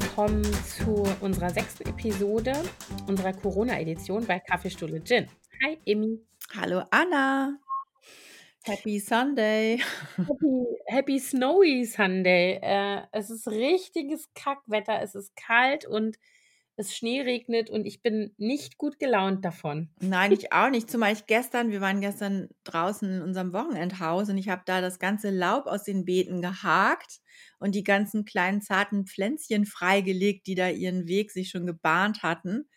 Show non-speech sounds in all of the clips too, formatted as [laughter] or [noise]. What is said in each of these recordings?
willkommen zu unserer sechsten Episode unserer Corona-Edition bei Kaffeestuhle Gin. Hi, Emmy. Hallo Anna. Happy Sunday. Happy, happy Snowy Sunday. Äh, es ist richtiges Kackwetter. Es ist kalt und es Schnee regnet und ich bin nicht gut gelaunt davon. Nein, ich auch nicht. Zumal ich gestern, wir waren gestern draußen in unserem Wochenendhaus und ich habe da das ganze Laub aus den Beeten gehakt und die ganzen kleinen zarten Pflänzchen freigelegt, die da ihren Weg sich schon gebahnt hatten.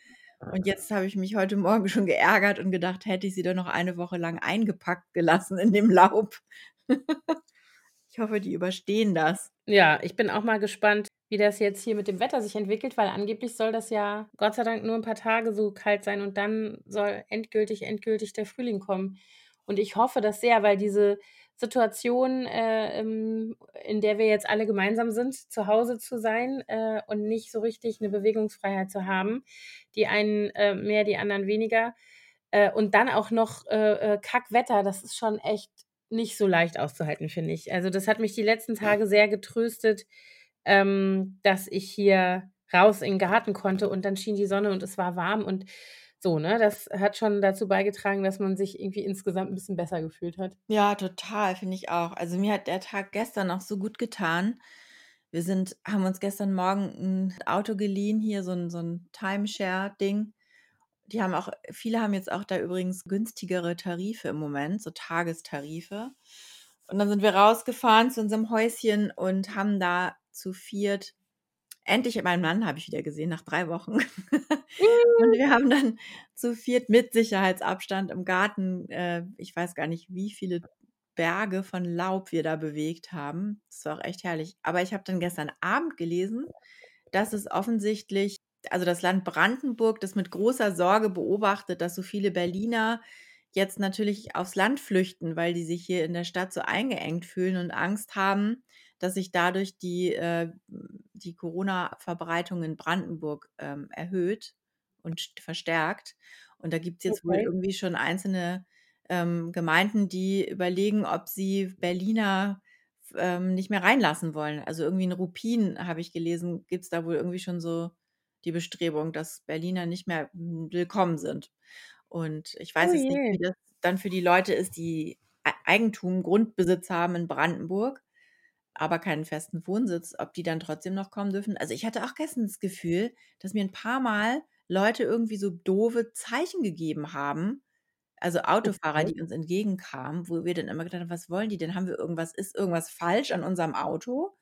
Und jetzt habe ich mich heute Morgen schon geärgert und gedacht, hätte ich sie doch noch eine Woche lang eingepackt gelassen in dem Laub. [laughs] ich hoffe, die überstehen das. Ja, ich bin auch mal gespannt, wie das jetzt hier mit dem Wetter sich entwickelt, weil angeblich soll das ja Gott sei Dank nur ein paar Tage so kalt sein und dann soll endgültig, endgültig der Frühling kommen. Und ich hoffe das sehr, weil diese Situation, äh, in der wir jetzt alle gemeinsam sind, zu Hause zu sein äh, und nicht so richtig eine Bewegungsfreiheit zu haben, die einen äh, mehr, die anderen weniger. Äh, und dann auch noch äh, äh, Kackwetter, das ist schon echt nicht so leicht auszuhalten, finde ich. Also das hat mich die letzten Tage sehr getröstet, ähm, dass ich hier raus in den Garten konnte und dann schien die Sonne und es war warm und so, ne? Das hat schon dazu beigetragen, dass man sich irgendwie insgesamt ein bisschen besser gefühlt hat. Ja, total, finde ich auch. Also mir hat der Tag gestern auch so gut getan. Wir sind, haben uns gestern Morgen ein Auto geliehen, hier so ein, so ein Timeshare-Ding. Die haben auch, viele haben jetzt auch da übrigens günstigere Tarife im Moment, so Tagestarife. Und dann sind wir rausgefahren zu unserem Häuschen und haben da zu viert. Endlich meinen Mann habe ich wieder gesehen nach drei Wochen. [laughs] und wir haben dann zu viert mit Sicherheitsabstand im Garten, äh, ich weiß gar nicht, wie viele Berge von Laub wir da bewegt haben. Das war auch echt herrlich. Aber ich habe dann gestern Abend gelesen, dass es offensichtlich, also das Land Brandenburg, das mit großer Sorge beobachtet, dass so viele Berliner jetzt natürlich aufs Land flüchten, weil die sich hier in der Stadt so eingeengt fühlen und Angst haben, dass sich dadurch die, äh, die Corona-Verbreitung in Brandenburg ähm, erhöht und verstärkt. Und da gibt es jetzt okay. wohl irgendwie schon einzelne ähm, Gemeinden, die überlegen, ob sie Berliner ähm, nicht mehr reinlassen wollen. Also irgendwie in Rupin, habe ich gelesen, gibt es da wohl irgendwie schon so die Bestrebung, dass Berliner nicht mehr willkommen sind. Und ich weiß oh jetzt nicht, wie das dann für die Leute ist, die Eigentum, Grundbesitz haben in Brandenburg aber keinen festen Wohnsitz, ob die dann trotzdem noch kommen dürfen. Also ich hatte auch gestern das Gefühl, dass mir ein paar Mal Leute irgendwie so doofe Zeichen gegeben haben. Also Autofahrer, okay. die uns entgegenkamen, wo wir dann immer gedacht haben, was wollen die denn? Haben wir irgendwas, ist irgendwas falsch an unserem Auto?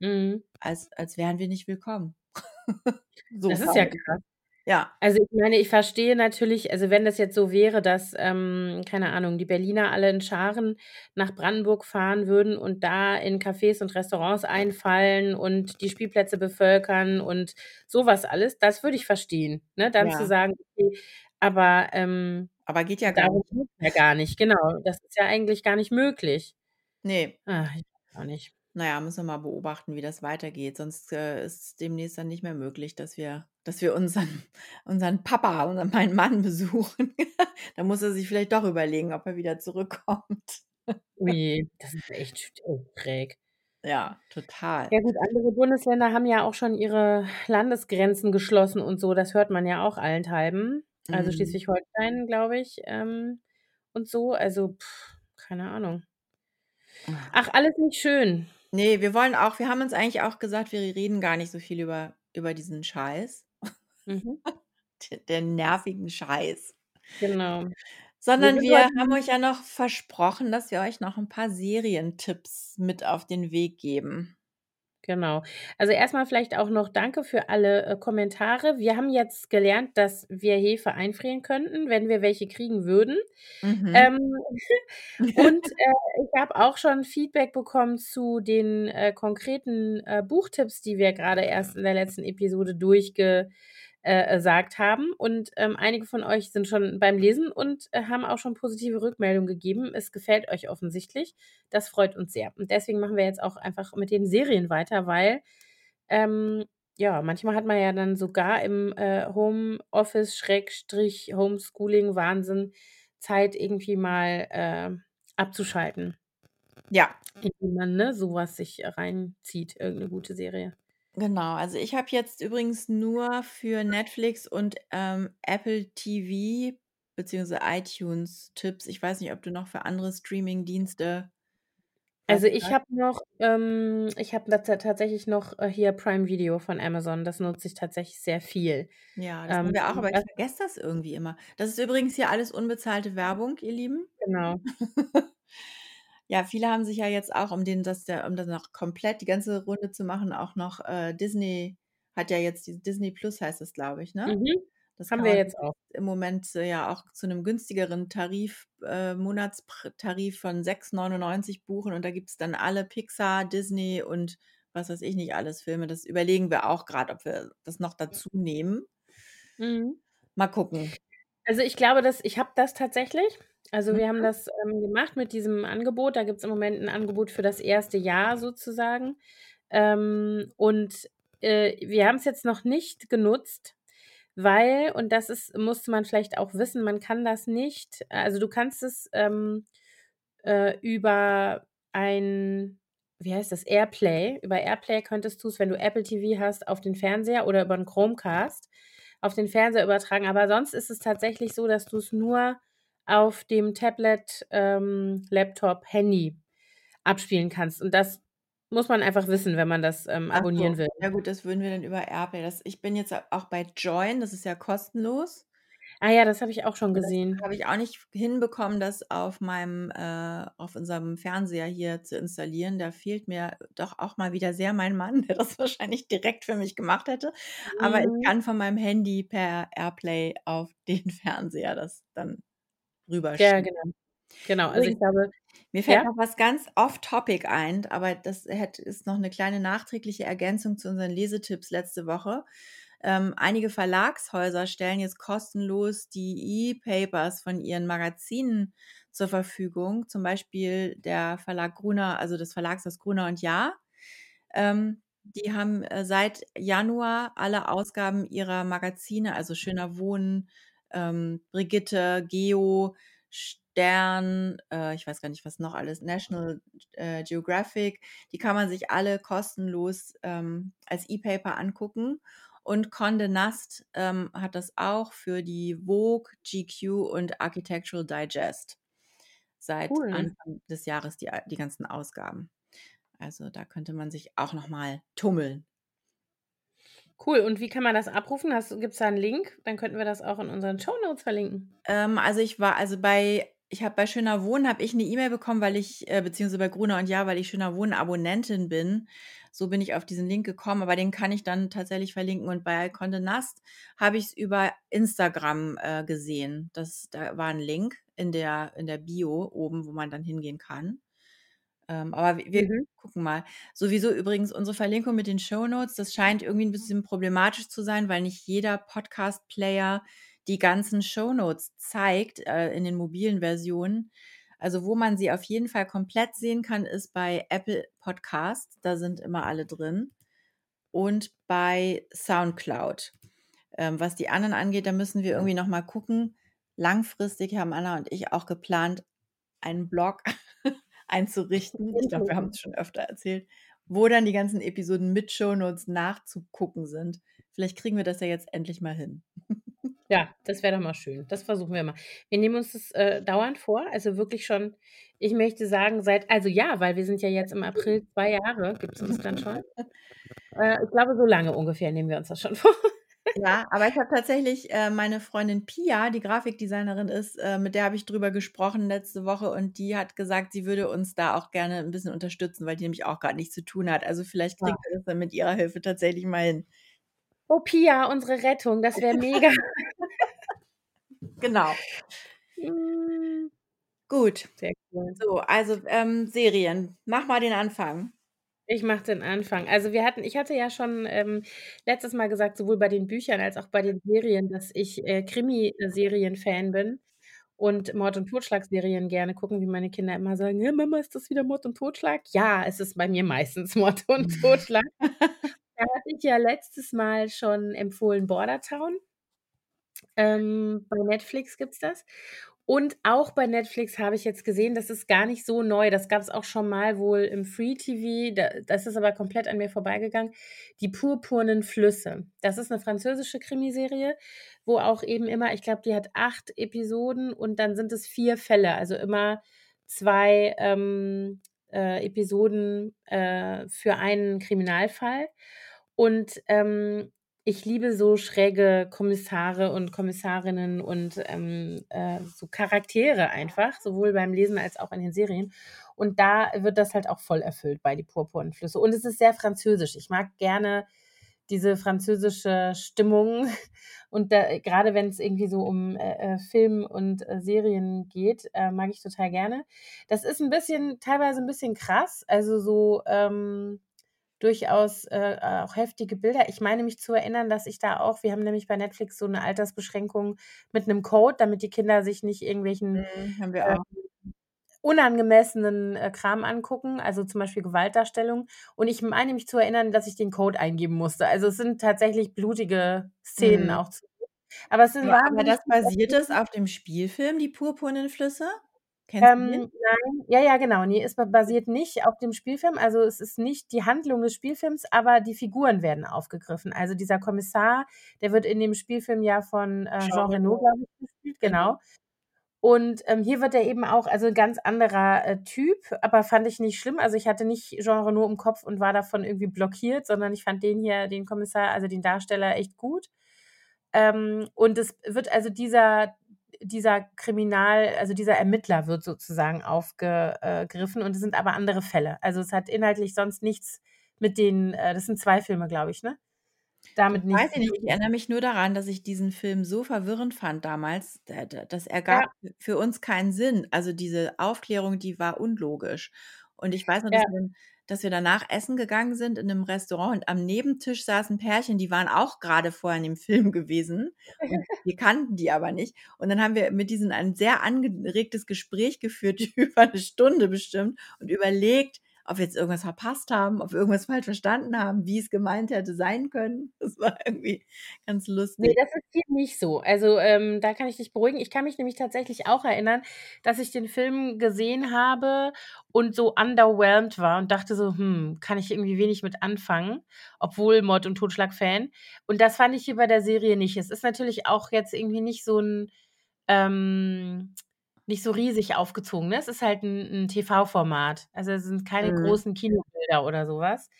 Mhm. Als, als wären wir nicht willkommen. [laughs] so das ist ja krass. Ja. Also ich meine, ich verstehe natürlich, also wenn das jetzt so wäre, dass, ähm, keine Ahnung, die Berliner alle in Scharen nach Brandenburg fahren würden und da in Cafés und Restaurants einfallen und die Spielplätze bevölkern und sowas alles, das würde ich verstehen. Ne? Dann zu sagen, okay, aber ähm, Aber geht ja gar nicht. ja gar nicht, genau. Das ist ja eigentlich gar nicht möglich. Nee. Ah, ich weiß auch nicht. Naja, müssen wir mal beobachten, wie das weitergeht. Sonst äh, ist es demnächst dann nicht mehr möglich, dass wir, dass wir unseren, [laughs] unseren Papa, unseren, meinen Mann besuchen. [laughs] da muss er sich vielleicht doch überlegen, ob er wieder zurückkommt. Ui, das ist echt schräg. Ja, total. Ja gut, andere Bundesländer haben ja auch schon ihre Landesgrenzen geschlossen und so. Das hört man ja auch allenthalben. Also mhm. Schleswig-Holstein, glaube ich, ähm, und so. Also, pff, keine Ahnung. Ach, alles nicht schön. Nee, wir wollen auch wir haben uns eigentlich auch gesagt, wir reden gar nicht so viel über über diesen Scheiß. Mhm. [laughs] D der nervigen Scheiß. Genau. Sondern wir haben euch ja noch versprochen, dass wir euch noch ein paar Serientipps mit auf den Weg geben. Genau. Also erstmal vielleicht auch noch danke für alle äh, Kommentare. Wir haben jetzt gelernt, dass wir Hefe einfrieren könnten, wenn wir welche kriegen würden. Mhm. Ähm, [laughs] und äh, ich habe auch schon Feedback bekommen zu den äh, konkreten äh, Buchtipps, die wir gerade erst in der letzten Episode durchge äh, sagt haben. Und ähm, einige von euch sind schon beim Lesen und äh, haben auch schon positive Rückmeldungen gegeben. Es gefällt euch offensichtlich. Das freut uns sehr. Und deswegen machen wir jetzt auch einfach mit den Serien weiter, weil ähm, ja, manchmal hat man ja dann sogar im äh, Homeoffice, Schrägstrich, Homeschooling, Wahnsinn, Zeit irgendwie mal äh, abzuschalten. Ja. Indem man ne, sowas sich reinzieht, irgendeine gute Serie. Genau, also ich habe jetzt übrigens nur für Netflix und, ähm, Apple TV beziehungsweise iTunes Tipps. Ich weiß nicht, ob du noch für andere Streamingdienste was Also, ich hast? habe noch ähm, ich habe da ta tatsächlich noch, äh, hier Prime Video von Amazon. Das nutze ich tatsächlich sehr viel. Ja, das haben Ähm, wir auch, aber ich das vergesse das irgendwie immer. Das ist übrigens hier alles unbezahlte Werbung, ihr Lieben. Genau. [laughs] Ja, viele haben sich ja jetzt auch, um den das ja um das noch komplett die ganze Runde zu machen, auch noch äh, Disney hat ja jetzt diese Disney Plus heißt das, glaube ich, ne? Mhm. Das Haben wir jetzt auch. im Moment, äh, ja auch zu 'nem günstigeren Tarif äh, Monatspr Tarif von 6,99 buchen und da gibt's dann alle Pixar, Disney und was weiß ich nicht alles Filme. Das überlegen wir auch grad, ob wir das noch dazu nehmen. Mhm. Mal gucken. Also, ich glaube, dass ich habe das tatsächlich. Also, wir haben Mhm. das, ähm, gemacht mit diesem Angebot. Da gibt's im Moment 'n Angebot für das 1. Jahr sozusagen. Ähm, und, äh, wir haben's jetzt noch nicht genutzt, weil und das ist musste man vielleicht auch wissen, man kann das nicht also, du kannst es, ähm, äh, über ein wie heißt das, AirPlay über AirPlay könntest du's, wenn du Apple TV hast, auf den Fernseher oder über 'n Chromecast auf den Fernseher übertragen. Aber sonst ist es tatsächlich so, dass du's nur auf dem Tablet, ähm, Laptop, Handy abspielen kannst. Und das muss man einfach wissen, wenn man das, ähm, Ach so, abonnieren will. ja gut, das würden wir dann über AirPlay das ich bin jetzt auch bei Joyn, das ist ja kostenlos. Ah ja, das habe ich auch schon gesehen. habe ich auch nicht hinbekommen, das auf meinem äh, auf unserem Fernseher hier zu installieren. Da fehlt mir doch auch mal wieder sehr mein Mann, der das [laughs] wahrscheinlich direkt für mich gemacht hätte. Aber ich Mhm. kann von meinem Handy per AirPlay auf den [laughs] Fernseher das dann Ja, rüberschieben. genau. Genau, also, ich Übrigens, glaube mir fällt ja? noch was ganz off topic ein, aber das ist noch 'ne kleine nachträgliche Ergänzung zu unseren Lesetipps letzte Woche. Ähm, einige Verlagshäuser stellen jetzt kostenlos die E-Papers von ihren Magazinen zur Verfügung, zum Beispiel der Verlag Gruner also, das Verlagshaus Gruner und Jahr. Ähm, die haben, äh, seit Januar alle Ausgaben ihrer Magazine, also, Schöner Wohnen, ähm, Brigitte, Geo, Stern, äh, ich weiß gar nicht, was noch alles, National, äh, Geographic, die kann man sich alle kostenlos, ähm, als E-Paper angucken. Und Condé Nast, ähm, hat das auch für die Vogue, GQ und Architectural Digest seit Cool. Anfang des Jahres die die ganzen Ausgaben. Also, da könnte man sich auch noch mal tummeln. Cool. Und wie kann man das abrufen? Du gibt's da 'n Link? Dann könnten wir das auch in unseren Shownotes verlinken. Ähm, also, ich war also, bei ich habe bei Schöner Wohnen habe ich 'ne E-Mail bekommen, weil ich äh, beziehungsweise bei Gruner und Jahr, weil ich Schöner Wohnen Abonnentin bin. So bin ich auf diesen Link gekommen, aber den kann ich dann tatsächlich verlinken. Und bei Condé Nast habe ich's über Instagram, äh, gesehen. Das da war 'n Link in der in der Bio oben, wo man dann hingehen kann. Ähm, aber wir Mhm. gucken mal. Sowieso übrigens unsere Verlinkung mit den Shownotes, das scheint irgendwie 'n bisschen problematisch zu sein, weil nicht jeder Podcast-Player die ganzen Shownotes zeigt, äh, in den mobilen Versionen. Also, wo man sie auf jeden Fall komplett sehen kann, ist bei Apple Podcasts, da sind immer alle drin und bei Soundcloud. Ähm, was die anderen angeht, da müssen wir irgendwie noch mal gucken. Langfristig haben Anna und ich auch geplant, einen Blog einzurichten. Ich glaube, wir haben's schon öfter erzählt, wo dann die ganzen Episoden mit Shownotes nachzugucken sind. Vielleicht kriegen wir das ja jetzt endlich mal hin. [laughs] Ja, das wäre doch mal schön. Das versuchen wir mal. Wir nehmen uns das, äh, dauernd vor, also, wirklich schon ich möchte sagen, seit also, ja, weil wir sind ja jetzt im April 2 Jahre gibt's uns dann schon. [laughs] Äh, ich glaube, so lange ungefähr nehmen wir uns das schon [laughs] vor. Ja, [laughs] aber ich habe tatsächlich äh, meine Freundin Pia, die Grafikdesignerin ist, äh, mit der habe ich drüber gesprochen letzte Woche und die hat gesagt, sie würde uns da auch gerne 'n bisschen unterstützen, weil die nämlich auch grad nichts zu tun hat. Also, vielleicht kriegen Ja. wir das dann mit ihrer Hilfe tatsächlich mal hin. Oh, Pia, unsere Rettung, das wäre mega. [laughs] Genau. Hm. Gut. Sehr cool. So, also, ähm, Serien. Mach mal den Anfang. Ich mache den Anfang. Also, wir hatten ich hatte ja schon, ähm, letztes Mal gesagt, sowohl bei den Büchern als auch bei den Serien, dass ich, äh, Krimiserien-Fan bin und Mord und Totschlag-Serien gerne gucken, wie meine Kinder immer sagen: „Hä, Mama, ist das wieder Mord und Totschlag?“ Ja, es ist bei mir meistens [laughs] Mord und Totschlag. [laughs] Da hatte ich ja letztes Mal schon empfohlen Bordertown. Ähm, bei Netflix gibt's das. Und auch bei Netflix habe ich jetzt gesehen, das ist gar nicht so neu. Das gab's auch schon mal wohl im Free TV. Da das ist aber komplett an mir vorbeigegangen. Die purpurnen Flüsse. Das ist 'ne französische Krimiserie, wo auch eben immer ich glaube, die hat 8 Episoden und dann sind es 4 Fälle, also immer 2, ähm, äh, Episoden, äh, für einen Kriminalfall. Und, ähm, ich liebe so schräge Kommissare und Kommissarinnen und, ähm, äh, so Charaktere einfach, sowohl beim Lesen als auch in den Serien. Und da wird das halt auch voll erfüllt bei „Die purpurnen Flüsse“. Und es ist sehr französisch. Ich mag gerne diese französische Stimmung [laughs] und da grade wenn's irgendwie so um, äh, äh, Film und, äh, Serien geht, äh, mag ich total gerne. Das ist 'n bisschen teilweise 'n bisschen krass, also so, ähm, durchaus, äh, auch heftige Bilder. Ich meine mich zu erinnern, dass ich da auch wir haben nämlich bei Netflix so 'ne Altersbeschränkung mit 'nem Code, damit die Kinder sich nicht irgendwelchen, Mhm, auch. unangemessenen, äh, Kram angucken, also zum Beispiel Gewaltdarstellung. Und ich meine mich zu erinnern, dass ich den Code eingeben musste. Also, es sind tatsächlich blutige Szenen Mhm. auch zu sehen. Aber es sind Aber aber das basiert geschrieben. auf dem Spielfilm „Die purpurnen Flüsse“? Kennst du? Ähm, nein. Ja, ja, genau. Ne, es ba basiert nicht auf dem Spielfilm. Also, es ist nicht die Handlung des Spielfilms, aber die Figuren werden aufgegriffen. Also, dieser Kommissar, der wird in dem Spielfilm ja von, äh, Jean Jean Reno, Reno. glaube ich, gespielt, Genau. genau. Und, ähm, hier wird er eben auch also 'n ganz anderer, äh, Typ, aber fand ich nicht schlimm. Also, ich hatte nicht Jean Reno im Kopf und war davon irgendwie blockiert, sondern ich fand den hier, den Kommissar also den Darsteller echt gut. Ähm, und es wird also dieser dieser Kriminal also dieser Ermittler wird sozusagen aufge äh, und es sind aber andere Fälle. Also, es hat inhaltlich sonst nichts mit den äh, das sind 2 Filme, glaube ich, ne? Damit nichts weiß ich nicht. Ich erinnere mich nur daran, dass ich diesen Film so verwirrend fand damals. Das ergab Ja. für uns keinen Sinn. Also, diese Aufklärung, die war unlogisch. Und ich weiß noch, dass Ja. Dass wir danach essen gegangen sind in 'nem Restaurant und am Nebentisch saß 'n Pärchen, die waren auch grade vorher in dem [laughs] Film gewesen [laughs] wir kannten die aber nicht. Und dann haben wir mit diesen ein sehr angeregtes Gespräch geführt [laughs] über 'ne Stunde bestimmt und überlegt, ob wir jetzt irgendwas verpasst haben, ob wir irgendwas falsch verstanden haben, wie es gemeint hätte sein können. [laughs] Das war irgendwie ganz lustig. das ist hier nicht so. Also, ähm, da kann ich dich beruhigen. Ich kann mich nämlich tatsächlich auch erinnern, dass ich den Film gesehen habe und so underwhelmed war und dachte so: „Hm, kann ich irgendwie wenig mit anfangen“, obwohl Mord und Totschlag-Fan. Und das fand ich hier bei der Serie nicht. Es ist natürlich auch jetzt irgendwie nicht so 'n ähm, nicht so riesig aufgezogen, ne? Es ist halt 'n 'n TV-Format. Also, es sind keine Mhm. großen Kinobilder oder so was.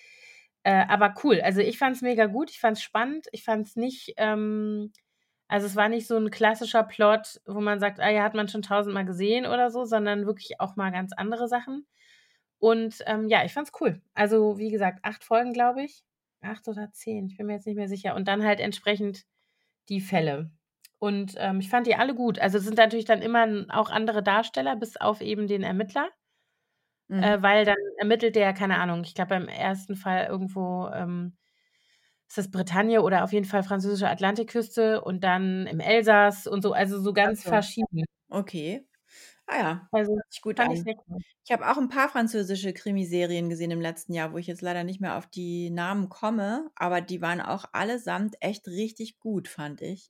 Äh, aber cool. Also, ich fand's mega gut. Ich fand's spannend. Ich fand's nicht, ähm also, es war nicht so 'n klassischer Plot, wo man sagt: „Ah ja, hat man schon tausendmal gesehen“ oder so, sondern wirklich auch mal ganz andere Sachen. Und, ähm, ja, ich fand's cool. Also, wie gesagt, 8 Folgen, glaube ich. 8 oder 10, ich bin mir jetzt nicht mehr sicher. Und dann halt entsprechend die Fälle. Und, ähm, ich fand die alle gut. Also, es sind natürlich dann immer auch andere Darsteller, bis auf eben den Ermittler. Mhm. Äh, weil dann ermittelt der, keine Ahnung, ich glaube, beim 1. Fall irgendwo, ähm, ist das Bretagne oder auf jeden Fall französische Atlantikküste und dann im Elsass und so, also so ganz so. verschieden. Okay. Ah ja, Also, sich gut ich an. cool. Ich habe auch 'n paar französische Krimiserien gesehen im letzten Jahr, wo ich jetzt leider nicht mehr auf die Namen komme, aber die waren auch allesamt echt richtig gut, fand ich.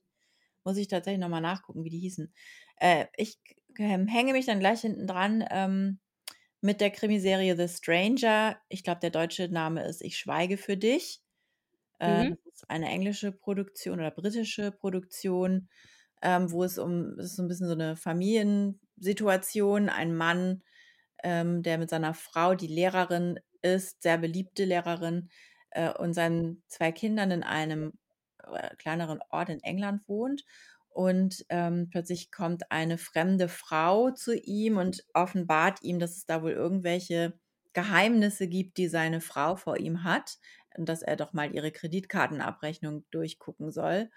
Muss ich tatsächlich noch mal nachgucken, wie die hießen. Äh, ich ähm, hänge mich dann gleich hinten dran, ähm, mit der Krimiserie „The Stranger“. Ich glaube, der deutsche Name ist „Ich schweige für dich“. Äh, Mhm. das ist eine englische Produktion oder britische Produktion, ähm, wo es um es ist so 'n bisschen so 'ne Familiensituation. Ein Mann, ähm, der mit seiner Frau, die Lehrerin ist, sehr beliebte Lehrerin, äh, und seinen 2 Kindern in einem, kleineren Ort in England wohnt. Und, ähm, plötzlich kommt eine fremde Frau zu ihm und offenbart ihm, dass es da wohl irgendwelche Geheimnisse gibt, die seine Frau vor ihm hat und dass er doch mal ihre Kreditkartenabrechnung durchgucken soll.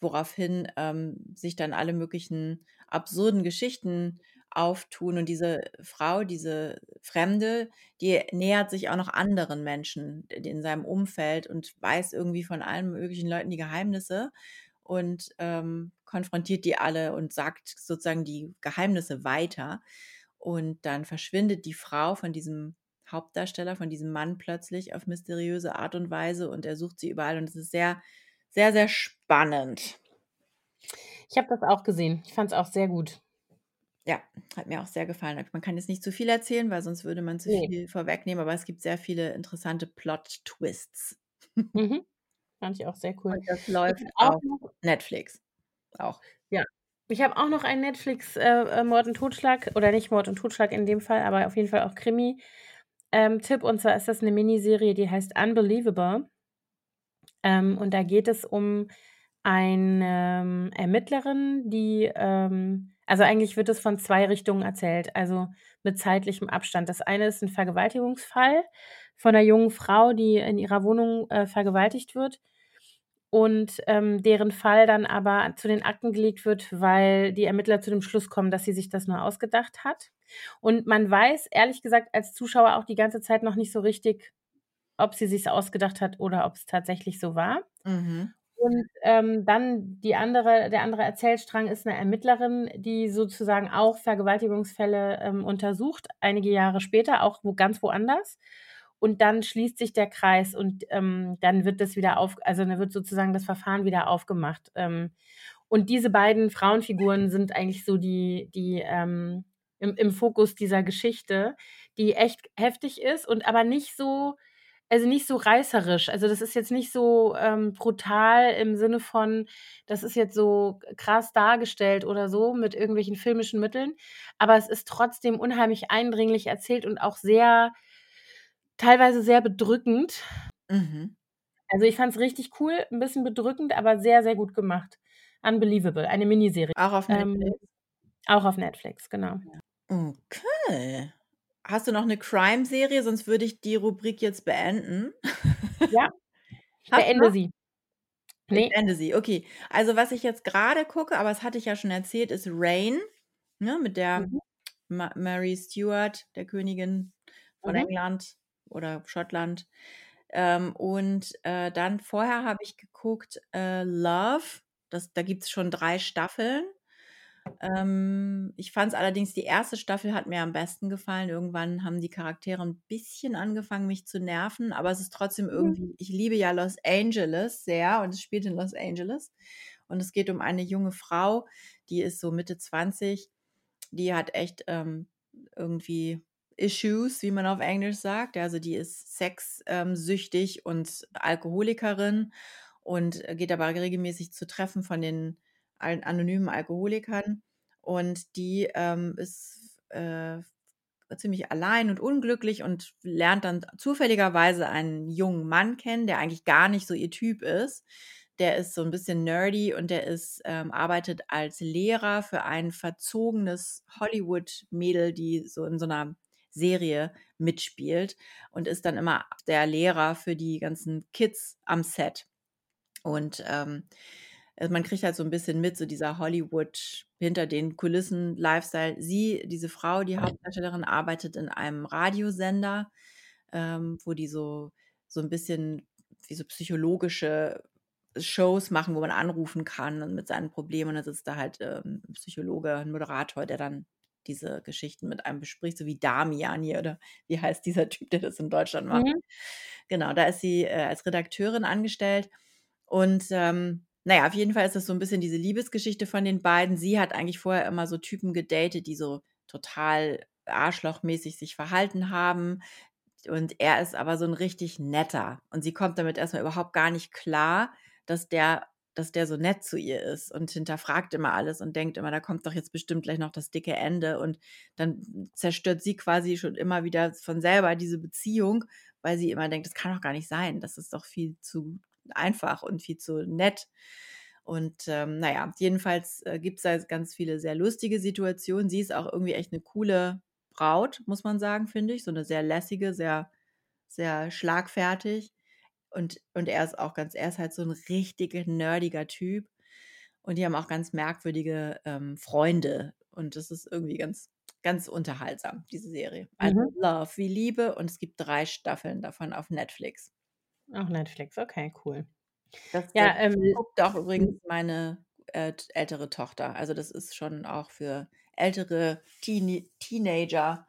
Woraufhin, ähm, sich dann alle möglichen absurden Geschichten auftun und diese Frau, diese Fremde, die nähert sich auch noch anderen Menschen in seinem Umfeld und weiß irgendwie von allen möglichen Leuten die Geheimnisse und, ähm, konfrontiert die alle und sagt sozusagen die Geheimnisse weiter. Und dann verschwindet die Frau von diesem Hauptdarsteller, von diesem Mann plötzlich auf mysteriöse Art und Weise und er sucht sie überall und es ist sehr, sehr, sehr spannend. Ich habe das auch gesehen. Ich fand's auch sehr gut. Ja, hat mir auch sehr gefallen. Man kann jetzt nicht zu viel erzählen, weil sonst würde man zu Ne. viel vorwegnehmen, aber es gibt sehr viele interessante Plot-Twists. Mhm. Fand ich auch sehr cool. Und das läuft auch auf noch Netflix auch. Ja. Ich habe auch noch einen Netflix, äh, äh, Mord und Totschlag oder nicht Mord und Totschlag in dem Fall, aber auf jeden Fall auch Krimi, ähm, Tipp, und zwar ist das 'ne Miniserie, die heißt „Unbelievable“. Ähm, und da geht es um eine, ähm, Ermittlerin, die, ähm also, eigentlich wird es von 2 Richtungen erzählt, also, mit zeitlichem Abstand. Das eine ist 'n Vergewaltigungsfall von 'ner jungen Frau, die in ihrer Wohnung, äh, vergewaltigt wird und, ähm, deren Fall dann aber zu den Akten gelegt wird, weil die Ermittler zu dem Schluss kommen, dass sie sich das nur ausgedacht hat. Und man weiß ehrlich gesagt als Zuschauer auch die ganze Zeit noch nicht so richtig, ob sie sich's ausgedacht hat oder ob's tatsächlich so war. Mhm. Und, ähm, dann die andere der andere Erzählstrang ist 'ne Ermittlerin, die sozusagen auch Vergewaltigungsfälle, ähm, untersucht, einige Jahre später, auch wo ganz woanders. Und dann schließt sich der Kreis und, ähm, dann wird das wieder auf also, dann wird sozusagen das Verfahren wieder aufgemacht. Ähm, und diese beiden Frauenfiguren sind eigentlich so die die, ähm, im im Fokus dieser Geschichte, die echt heftig ist und aber nicht so also, nicht so reißerisch. Also, das ist jetzt nicht so, ähm, brutal im Sinne von, das ist jetzt so krass dargestellt oder so mit irgendwelchen filmischen Mitteln, aber es ist trotzdem unheimlich eindringlich erzählt und auch sehr teilweise sehr bedrückend. Mhm. Also, ich fand's richtig cool, 'n bisschen bedrückend, aber sehr, sehr gut gemacht. Unbelievable, eine Miniserie. Auch auf Ähm, Netflix? auch auf Netflix, genau. Okay. Hast du noch 'ne Crime-Serie? Sonst würde ich die Rubrik jetzt beenden. Ja, [laughs] ich beende sie. Ich Ne. beende sie, okay. Also, was ich jetzt grade gucke, aber das hatte ich ja schon erzählt, ist „Reign“, ne, mit der Mhm. Ma Mary Stuart, der Königin von Mhm. England oder Schottland. Ähm, und, äh, dann vorher habe ich geguckt, äh, „Love“. Das da gibt's schon 3 Staffeln. Ähm, ich fand's allerdings die 1. Staffel hat mir am besten gefallen. Irgendwann haben die Charaktere 'n bisschen angefangen, mich zu nerven, aber es ist trotzdem Mhm. irgendwie ich liebe ja Los Angeles sehr und es spielt in Los Angeles. Und es geht um eine junge Frau, die ist so Mitte 20. Die hat echt, ähm, irgendwie Issues, wie man auf Englisch sagt. Also, die ist sex ähm, und Alkoholikerin und, geht aber regelmäßig zu Treffen von den an anonymen Alkoholikern. Und die, ähm, ist, äh, ziemlich allein und unglücklich und lernt dann zufälligerweise einen jungen Mann kennen, der eigentlich gar nicht so ihr Typ ist. Der ist so 'n bisschen nerdy und der ist ähm, arbeitet als Lehrer für ein verzogenes Hollywood-Mädel, die so in so 'ner Serie mitspielt und ist dann immer der Lehrer für die ganzen Kids am Set. Und, ähm, äh, man kriegt halt so 'n bisschen mit, so dieser Hollywood hinter den Kulissen-Lifestyle. Sie, diese Frau, die Hauptdarstellerin, arbeitet in einem Radiosender, ähm, wo die so so 'n bisschen wie so psychologische Shows machen, wo man anrufen kann und mit seinen Problemen. Und dann sitzt da halt, ähm, 'n Psychologe, 'n Moderator, der dann diese Geschichten mit einem bespricht, so wie Damian hier oder wie heißt dieser Typ, der das in Deutschland macht? Mhm. Genau, da ist sie, äh, als Redakteurin angestellt. Und, ähm, na ja, auf jeden Fall ist das so 'n bisschen diese Liebesgeschichte von den beiden. Sie hat eigentlich vorher immer so Typen gedatet, die so total arschlochmäßig sich verhalten haben. Und er ist aber so 'n richtig Netter. Und sie kommt damit erst mal überhaupt gar nicht klar, dass der dass der so nett zu ihr ist und hinterfragt immer alles und denkt immer, da kommt doch jetzt bestimmt gleich noch das dicke Ende. Und dann zerstört sie quasi schon immer wieder von selber diese Beziehung, weil sie immer denkt: „Das kann doch gar nicht sein. Das ist doch viel zu einfach und viel zu nett.“ Und, ähm, na ja, jedenfalls, äh, gibt's da jetzt ganz viele sehr lustige Situationen. Sie ist auch irgendwie echt 'ne coole Braut, muss man sagen, finde ich, so 'ne sehr lässige, sehr sehr schlagfertig. Und und er ist auch ganz er ist halt so 'n richtig nerdiger Typ. Und die haben auch ganz merkwürdige, ähm, Freunde. Und das ist irgendwie ganz ganz unterhaltsam, diese Serie. Also, Mhm. „Love“ wie Liebe und es gibt 3 Staffeln davon auf Netflix. Auf Netflix, okay, cool. Das das Ja, ähm guckt auch übrigens mhm. meine, äh, ältere Tochter. Also, das ist schon auch für ältere Teenie Teenager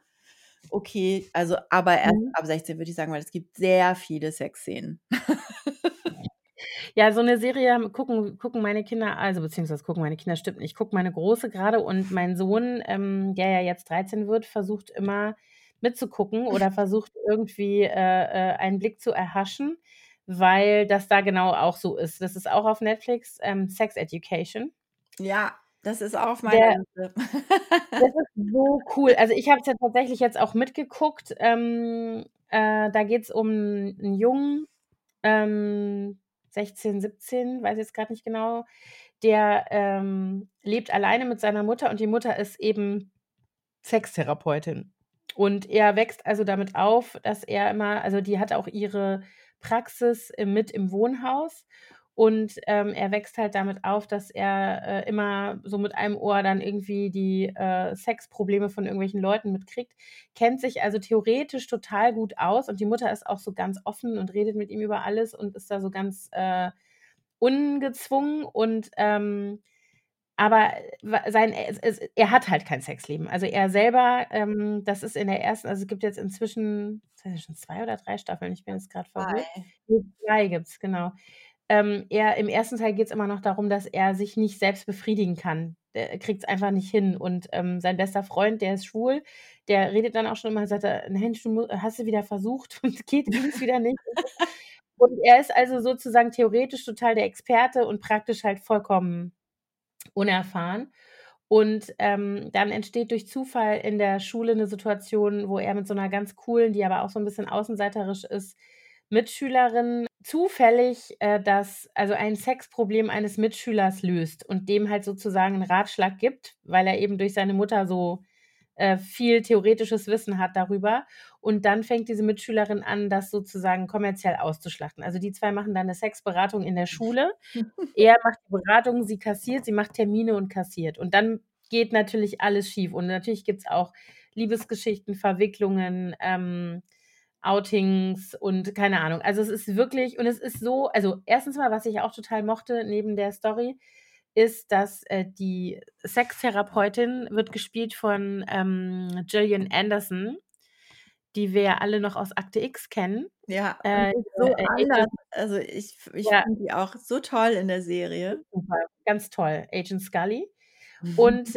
okay. Also, aber erst Mhm. ab 16, würde ich sagen, weil es gibt sehr viele Sexszenen. [laughs] Ja, so 'ne Serie gucken gucken meine Kinder also, beziehungsweise gucken meine Kinder stimmt nicht, guckt meine Große grade und mein Sohn, ähm, der ja jetzt 13 wird, versucht immer mitzugucken oder [laughs] versucht irgendwie, äh, äh, einen Blick zu erhaschen, weil das da genau auch so ist. Das ist auch auf Netflix, ähm, Sex Education. Ja, das ist auch auf meiner Liste. das ist [laughs] so cool. Also, ich habe es ja tatsächlich jetzt auch mitgeguckt. Ähm, äh, da geht's um 'n Jungen, ähm, 16, 17, weiß jetzt grad nicht genau, der, ähm, lebt alleine mit seiner Mutter und die Mutter ist eben Sextherapeutin. Und er wächst also damit auf, dass er immer also, die hat auch ihre Praxis, mit im Wohnhaus. Und, ähm, er wächst halt damit auf, dass er, äh, immer so mit einem Ohr dann irgendwie die, äh, Sexprobleme von irgendwelchen Leuten mitkriegt, kennt sich also theoretisch total gut aus und die Mutter ist auch so ganz offen und redet mit ihm über alles und ist da so ganz, äh, ungezwungen. Und, ähm aber wa sein es es er hat halt kein Sexleben. Also, er selber, ähm das ist in der ersten also, es gibt jetzt inzwischen das schon 2 oder 3 Staffeln? Ich bin jetzt grad verwirrt. 2. Ne, 2 gibt's, genau. Ähm, er im 1. Teil geht's immer noch darum, dass er sich nicht selbst befriedigen kann. Der kriegt's einfach nicht hin und, ähm, sein bester Freund, der ist schwul, der redet dann auch schon immer, sagt er: „Mensch, du hast du wieder versucht [laughs] und geht ging's wieder nicht?“ Und er ist also sozusagen theoretisch total der Experte und praktisch halt vollkommen unerfahren. Und, ähm, dann entsteht durch Zufall in der Schule 'ne Situation, wo er mit so 'ner ganz coolen, die aber auch so 'n bisschen außenseiterisch ist, Mitschülerin zufällig, äh, das also, ein Sexproblem eines Mitschülers löst und dem halt sozusagen 'n Ratschlag gibt, weil er eben durch seine Mutter so, viel theoretisches Wissen hat darüber. Und dann fängt diese Mitschülerin an, das sozusagen kommerziell auszuschlachten. Also, die 2 machen dann 'ne Sexberatung in der Schule. [laughs] Er macht die Beratung, sie kassiert, sie macht Termine und kassiert. Und dann geht natürlich alles schief. Und natürlich gibt's auch Liebesgeschichten, Verwicklungen, ähm, Outings und keine Ahnung. Also, es ist wirklich und es ist so also, 1. mal, was ich auch total mochte neben der Story, ist, dass, äh, die Sextherapeutin wird gespielt von, ähm, Gillian Anderson, die wir ja alle noch aus Akte X kennen. Ja, Äh, so äh, anders. Agent Also, ich ich Ja. finde die auch so toll in der Serie. Super, ganz toll, Agent Scully. Und,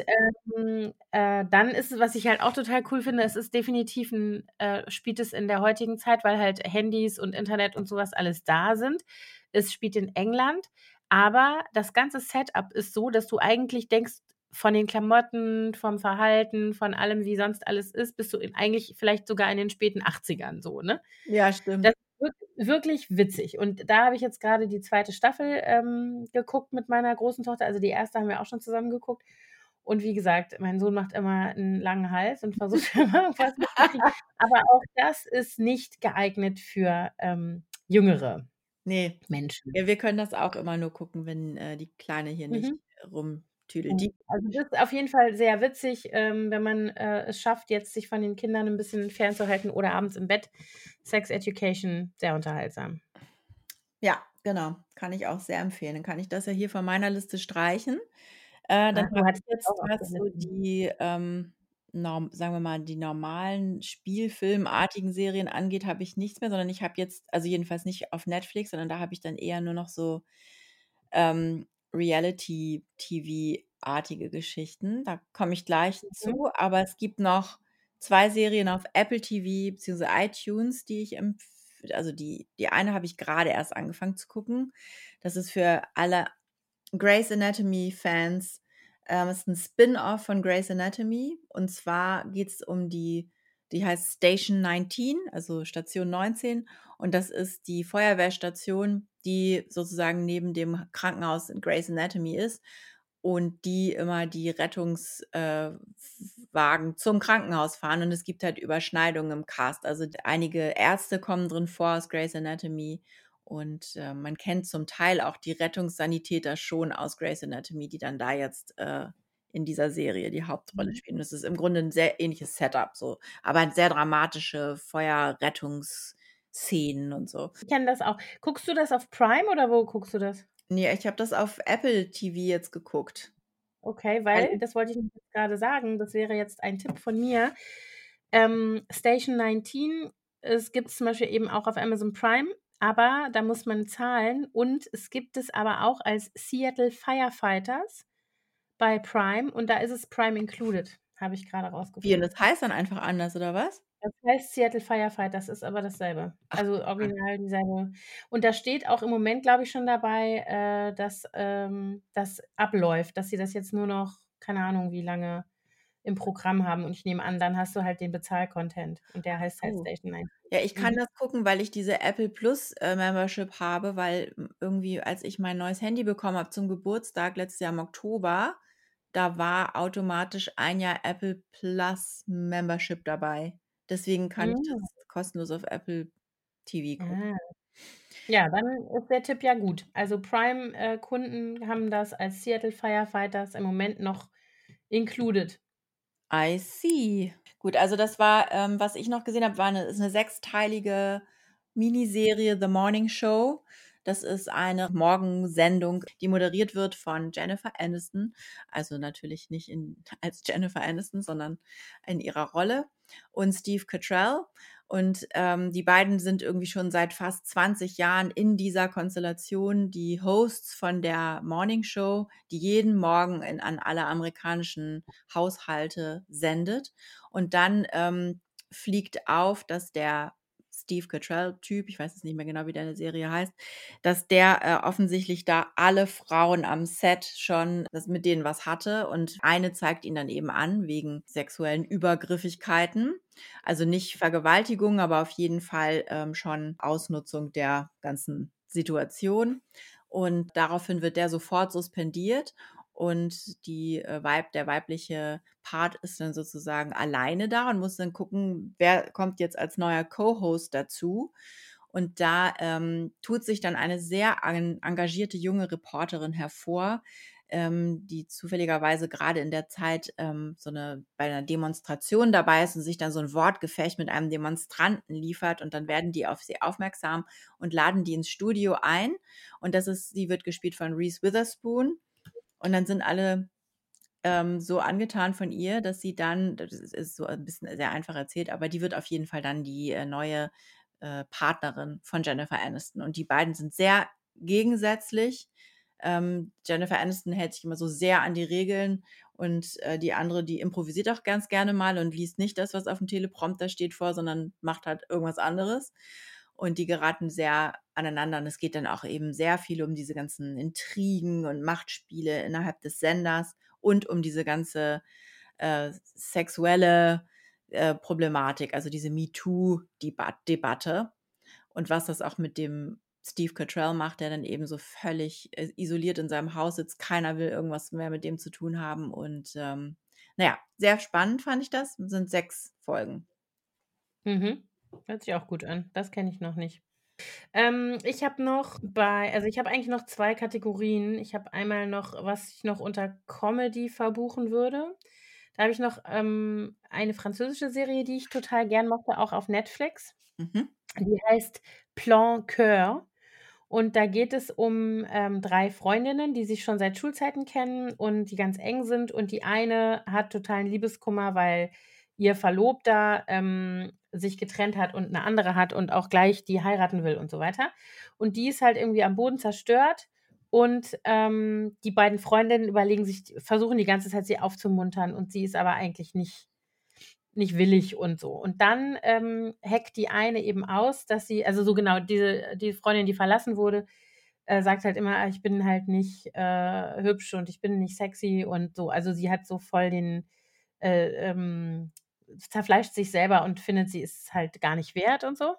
ähm, äh, dann ist es was ich halt auch total cool finde, es ist definitiv 'n äh, spielt es in der heutigen Zeit, weil halt Handys und Internet und so was alles da sind. Es spielt in England, aber das ganze Setup ist so, dass du eigentlich denkst, von den Klamotten, vom Verhalten, von allem, wie sonst alles ist, bist du in eigentlich vielleicht sogar in den späten 80ern so, ne? Ja, stimmt. Das wirk wirklich witzig. Und da habe ich jetzt grade die 2. Staffel, ähm, geguckt mit meiner großen Tochter. Also, die 1. haben wir auch schon zusammen geguckt. Und wie gesagt, mein Sohn macht immer 'n langen Hals und versucht [laughs] immer irgendwas mitzukriegen. Aber auch das ist nicht geeignet für, ähm, jüngere Ne. Menschen. Ja, wir können das auch immer nur gucken, wenn, äh, die Kleine hier nicht Mhm. rumtüdelt. Die Also, das ist auf jeden Fall sehr witzig, ähm, wenn man, äh, es schafft, jetzt sich von den Kindern 'n bisschen fernzuhalten oder abends im Bett. Sex Education, sehr unterhaltsam. Ja, genau, kann ich auch sehr empfehlen. Dann kann ich das ja hier von meiner Liste streichen. Äh, dann Ach, du habe ich hattest jetzt, auch auf der was so Liste. die, ähm, norm sagen wir mal, die normalen Spielfilmartigen Serien angeht, habe ich nichts mehr, sondern ich habe jetzt also, jedenfalls nicht auf Netflix, sondern da habe ich dann eher nur noch so, ähm, Reality-TV-artige Geschichten. Da komme ich gleich Mhm. zu, aber es gibt noch 2 Serien auf Apple TV beziehungsweise iTunes, die ich empf also, die die eine habe ich grade erst angefangen zu gucken. Das ist für alle Grey's Anatomy-Fans, ähm, ist 'n Spin-off von Grey's Anatomy. Und zwar geht's um die die heißt Station 19, also, Station 19. Und das ist die Feuerwehrstation, die sozusagen neben dem Krankenhaus in Grey's Anatomy ist und die immer die Rettungs äh, zum Krankenhaus fahren. Und es gibt halt Überschneidungen im Cast. Also, einige Ärzte kommen drin vor aus Grey's Anatomy und, äh, man kennt zum Teil auch die Rettungssanitäter schon aus Grey's Anatomy, die dann da jetzt, äh, in dieser Serie die Hauptrolle Mhm. spielen. Das ist im Grunde 'n sehr ähnliches Setup so, aber sehr dramatische Feuerrettungsszenen und so. Ich kenne das auch. Guckst du das auf Prime oder wo guckst du das? Ne, ich habe das auf Apple TV jetzt geguckt. Okay, Weil das wollte ich grade sagen, das wäre jetzt ein Tipp von mir. Ähm, Station 19, es gibt's zum Beispiel eben auch auf Amazon Prime, aber da muss man zahlen und es gibt es aber auch als Seattle Firefighters bei Prime und da ist es Prime included, habe ich grade Wie, und rausgefunden. das heißt dann einfach anders, oder was? Das heißt Seattle Firefighters, ist aber dasselbe. Ach, Also, original dieselbe und da steht auch im Moment, glaube ich, schon dabei, äh, dass, ähm, das abläuft, dass sie das jetzt nur noch, keine Ahnung, wie lange im Programm haben und ich nehme an, dann hast du halt den Bezahl-Content und der heißt halt so. Station 9. Ja, ich kann Mhm. das gucken, weil ich diese Apple Plus, äh, Membership habe, weil, hm, irgendwie, als ich mein neues Handy bekommen habe zum Geburtstag letztes Jahr im Oktober, da war automatisch 1 Jahr Apple Plus Membership dabei. Deswegen kann ich Mhm. das kostenlos auf Apple TV gucken. Ah. Ja, dann ist der Tipp ja gut. Also, Prime äh, Kunden haben das als Seattle Firefighters im Moment noch included. I see. Gut, also das war ähm, was ich noch gesehen habe, war 'ne ist 'ne sechsteilige Miniserie „The Morning Show“. Das ist eine Morgensendung, die moderiert wird von Jennifer Aniston. Also, natürlich nicht in [laughs] als Jennifer Aniston, sondern in ihrer Rolle und Steve Cottrell. Und, ähm, die beiden sind irgendwie schon seit fast 20 Jahren in dieser Konstellation die Hosts von der Morning Show, die jeden Morgen in an alle amerikanischen Haushalte sendet. Und dann, ähm, fliegt auf, dass der Steve Cottrell-Typ, ich weiß jetzt nicht mehr genau, wie der in der Serie heißt, dass der, äh, offensichtlich da alle Frauen am Set schon das mit denen was hatte und eine zeigt ihn dann eben an wegen sexuellen Übergriffigkeiten. Also, nicht Vergewaltigung, aber auf jeden Fall, ähm, schon Ausnutzung der ganzen Situation. Und daraufhin wird der sofort suspendiert und die, äh, Weib der weibliche Part ist dann sozusagen alleine da und muss dann gucken, wer kommt jetzt als neuer Co-Host dazu. Und da, ähm, tut sich dann eine sehr en engagierte junge Reporterin hervor, ähm, die zufälligerweise grade in der Zeit, ähm, so 'ne bei 'ner Demonstration dabei ist und sich dann so 'n Wortgefecht mit einem Demonstranten liefert und dann werden die auf sie aufmerksam und laden die ins Studio ein. Und das ist sie wird gespielt von Reese Witherspoon. Und dann sind alle, ähm, so angetan von ihr, dass sie dann das ist so ein bisschen sehr einfach erzählt, aber die wird auf jeden Fall dann die, äh, neue, äh, Partnerin von Jennifer Aniston. Und die beiden sind sehr gegensätzlich. Ähm, Jennifer Aniston hält sich immer so sehr an die Regeln und, äh, die andere, die improvisiert auch ganz gerne mal und liest nicht das, was aufm Teleprompter steht, vor, sondern macht halt irgendwas anderes. Und die geraten sehr aneinander und es geht dann auch eben sehr viel um diese ganzen Intrigen und Machtspiele innerhalb des Senders und um diese ganze, äh, sexuelle, äh, Problematik, also diese MeToo-Debat Debatte und was das auch mit dem Steve Cottrell macht, der dann eben so völlig, äh, isoliert in seinem Haus sitzt. Keiner will irgendwas mehr mit dem zu tun haben und, ähm, na ja, sehr spannend fand ich das. Sind 6 Folgen. Mhm. Hört sich auch gut an. Das kenne ich noch nicht. Ähm, ich habe noch bei also, ich habe eigentlich noch 2 Kategorien. Ich habe einmal noch, was ich noch unter Comedy verbuchen würde. Da habe ich noch, ähm, eine französische Serie, die ich total gern mochte, auch auf Netflix. Mhm. Die heißt „Plan Coeur“ und da geht es um, ähm, 3 Freundinnen, die sich schon seit Schulzeiten kennen und die ganz eng sind und die eine hat totalen Liebeskummer, weil ihr Verlobter, ähm, sich getrennt hat und 'ne andere hat und auch gleich die heiraten will und so weiter. Und die ist halt irgendwie am Boden zerstört und, ähm, die beiden Freundinnen überlegen sich versuchen die ganze Zeit, sie aufzumuntern und sie ist aber eigentlich nicht nicht willig und so. Und dann, ähm, heckt die eine eben aus, dass sie also, so genau, diese die Freundin, die verlassen wurde, äh, sagt halt immer: „Ah, ich bin halt nicht, äh, hübsch und ich bin nicht sexy“ und so. Also, sie hat so voll den, äh, ähm zerfleischt sich selber und findet, sie ist halt gar nicht wert und so.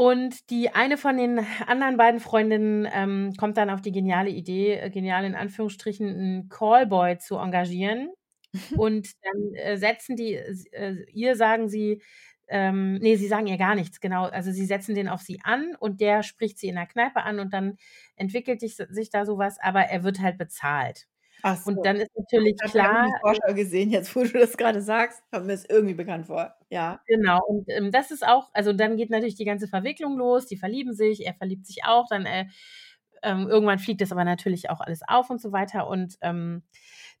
Und die eine von den anderen beiden Freundinnen, ähm, kommt dann auf die geniale Idee äh, genial in Anführungsstrichen, 'n Callboy zu engagieren. [laughs] Und dann, äh, setzen die äh, ihr sagen sie ähm, ne, sie sagen ihr gar nichts, genau. Also, sie setzen den auf sie an und der spricht sie in der Kneipe an und dann entwickelt dich sich da so was, aber er wird halt bezahlt. Ach Und so. dann ist natürlich Ich habe klar die Vorschau gesehen, jetzt wo du das grade sagst, kommt mir das irgendwie bekannt vor. Ja. Genau. Und, ähm, das ist auch also, dann geht natürlich die ganze Verwicklung los. Die verlieben sich, er verliebt sich auch, dann, äh, ähm, irgendwann fliegt das aber natürlich auch alles auf und so weiter. Und, ähm,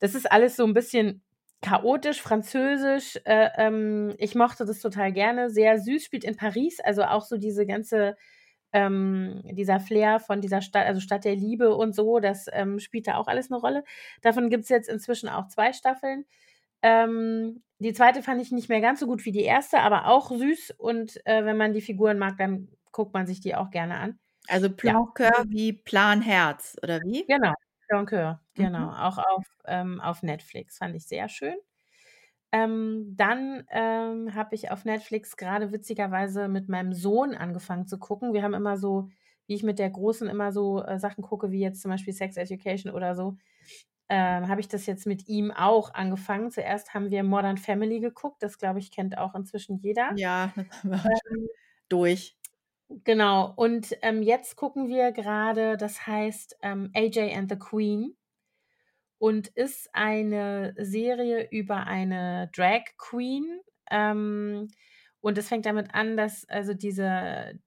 das ist alles so 'n bisschen chaotisch, französisch. Äh, ähm, ich mochte das total gerne. Sehr süß, spielt in Paris, also, auch so diese ganze ähm, dieser Flair von dieser Stadt also Stadt der Liebe und so, das, ähm, spielt da auch alles 'ne Rolle. Davon gibt's jetzt inzwischen auch 2 Staffeln. Ähm, die 2. fand ich nicht mehr ganz so gut wie die 1., aber auch süß und, äh, wenn man die Figuren mag, dann guckt man sich die auch gerne an. Also Ja. Plan Cœur wie Plan Herz, oder wie? Genau, Plan Cœur, genau. Mhm. Auch auf, ähm auf Netflix, fand ich sehr schön. Ähm, dann, ähm, habe ich auf Netflix grade witzigerweise mit meinem Sohn angefangen zu gucken. Wir haben immer so wie ich mit der Großen immer so, äh, Sachen gucke, wie jetzt zum Beispiel Sex Education oder so, ähm, habe ich das jetzt mit ihm auch angefangen. Zuerst haben wir Modern Family geguckt, das, glaube ich, kennt auch inzwischen jeder. Ja, Ähm durch. Genau. Und, ähm, jetzt gucken wir grade, das heißt, ähm, AJ and the Queen und ist eine Serie über eine Drag Queen. Ähm, und es fängt damit an, dass also diese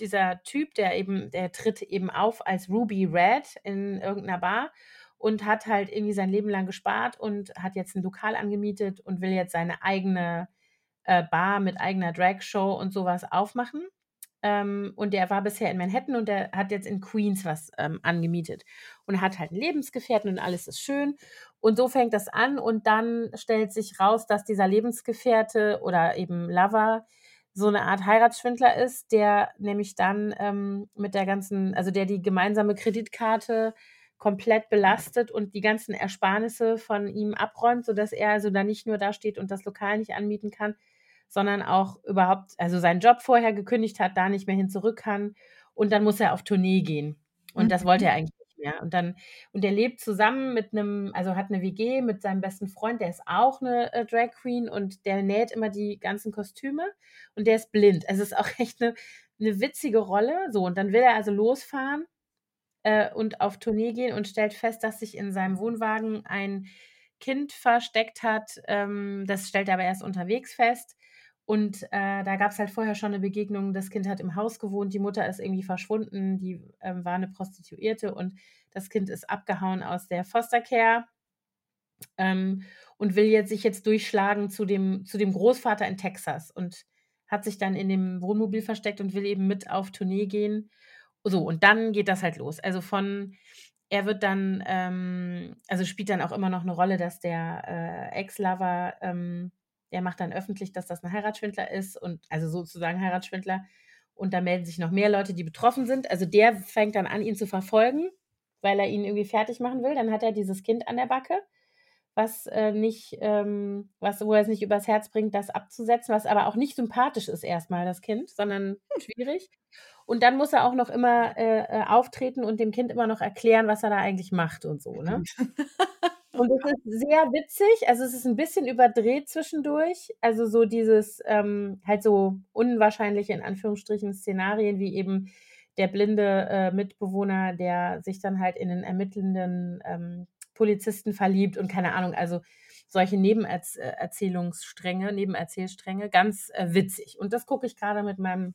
dieser Typ, der eben der tritt eben auf als Ruby Red in irgend 'ner Bar und hat halt irgendwie sein Leben lang gespart und hat jetzt 'n Lokal angemietet und will jetzt seine eigene, äh, Bar mit eigener Dragshow und so was aufmachen. Ähm, und der war bisher in Manhattan und der hat jetzt in Queens was, ähm, angemietet und hat halt 'n Lebensgefährten und alles ist schön. Und so fängt das an und dann stellt sich raus, dass dieser Lebensgefährte oder eben Lover so 'ne Art Heiratsschwindler ist, der nämlich dann, ähm, mit der ganzen also der die gemeinsame Kreditkarte komplett belastet und die ganzen Ersparnisse von ihm abräumt, sodass er also dann nicht nur dasteht und das Lokal nicht anmieten kann, sondern auch überhaupt also seinen Job vorher gekündigt hat, da nicht mehr hin zurück kann und dann muss er auf Tournee gehen. Und das wollte Mhm. er eigentlich nicht mehr. Und dann und er lebt zusammen mit 'nem also hat 'ne WG mit seinem besten Freund, der ist auch 'ne, äh, Drag Queen und der näht immer die ganzen Kostüme und der ist blind. Also, ist auch [laughs] echt 'ne 'ne witzige Rolle. So, und dann will er also losfahren, äh, und auf Tournee gehen und stellt fest, dass sich in seinem Wohnwagen ein Kind versteckt hat. Ähm, das stellt er aber erst unterwegs fest. Und, äh, da gab's halt vorher schon 'ne Begegnung. Das Kind hat im Haus gewohnt, die Mutter ist irgendwie verschwunden, die, ähm, war 'ne Prostituierte und das Kind ist abgehauen aus der Foster Care ähm, und will jetzt sich jetzt durchschlagen zu dem zu dem Großvater in Texas und hat sich dann in dem Wohnmobil versteckt und will eben mit auf Tournee gehen. So, und dann geht das halt los. Also, von er wird dann, ähm also, spielt dann auch immer noch 'ne Rolle, dass der, äh, Ex-Lover, ähm der macht dann öffentlich, dass das 'n Heiratsschwindler ist und also sozusagen Heiratsschwindler. Und da melden sich noch mehr Leute, die betroffen sind. Also, der fängt dann an, ihn zu verfolgen, weil er ihn irgendwie fertigmachen will. Dann hat er dieses Kind an der Backe, was, äh, nicht, ähm was wo er's nicht übers Herz bringt, das abzusetzen, was aber auch nicht sympathisch ist erst mal, das Kind, sondern schwierig. Und dann muss er auch noch immer, äh, äh, auftreten und dem Kind immer noch erklären, was er da eigentlich macht und so, ne? [laughs] Und Gott. ist sehr witzig. Also, es ist 'n bisschen überdreht zwischendurch. Also, so dieses, ähm halt so unwahrscheinliche, in Anführungsstrichen, Szenarien wie eben der blinde, äh, Mitbewohner, der sich dann halt in 'nen ermittelnden, ähm, Polizisten verliebt und keine Ahnung, also solche Nebenerz äh, Nebenerzählstränge, ganz, äh, witzig. Und das gucke ich grade mit meinem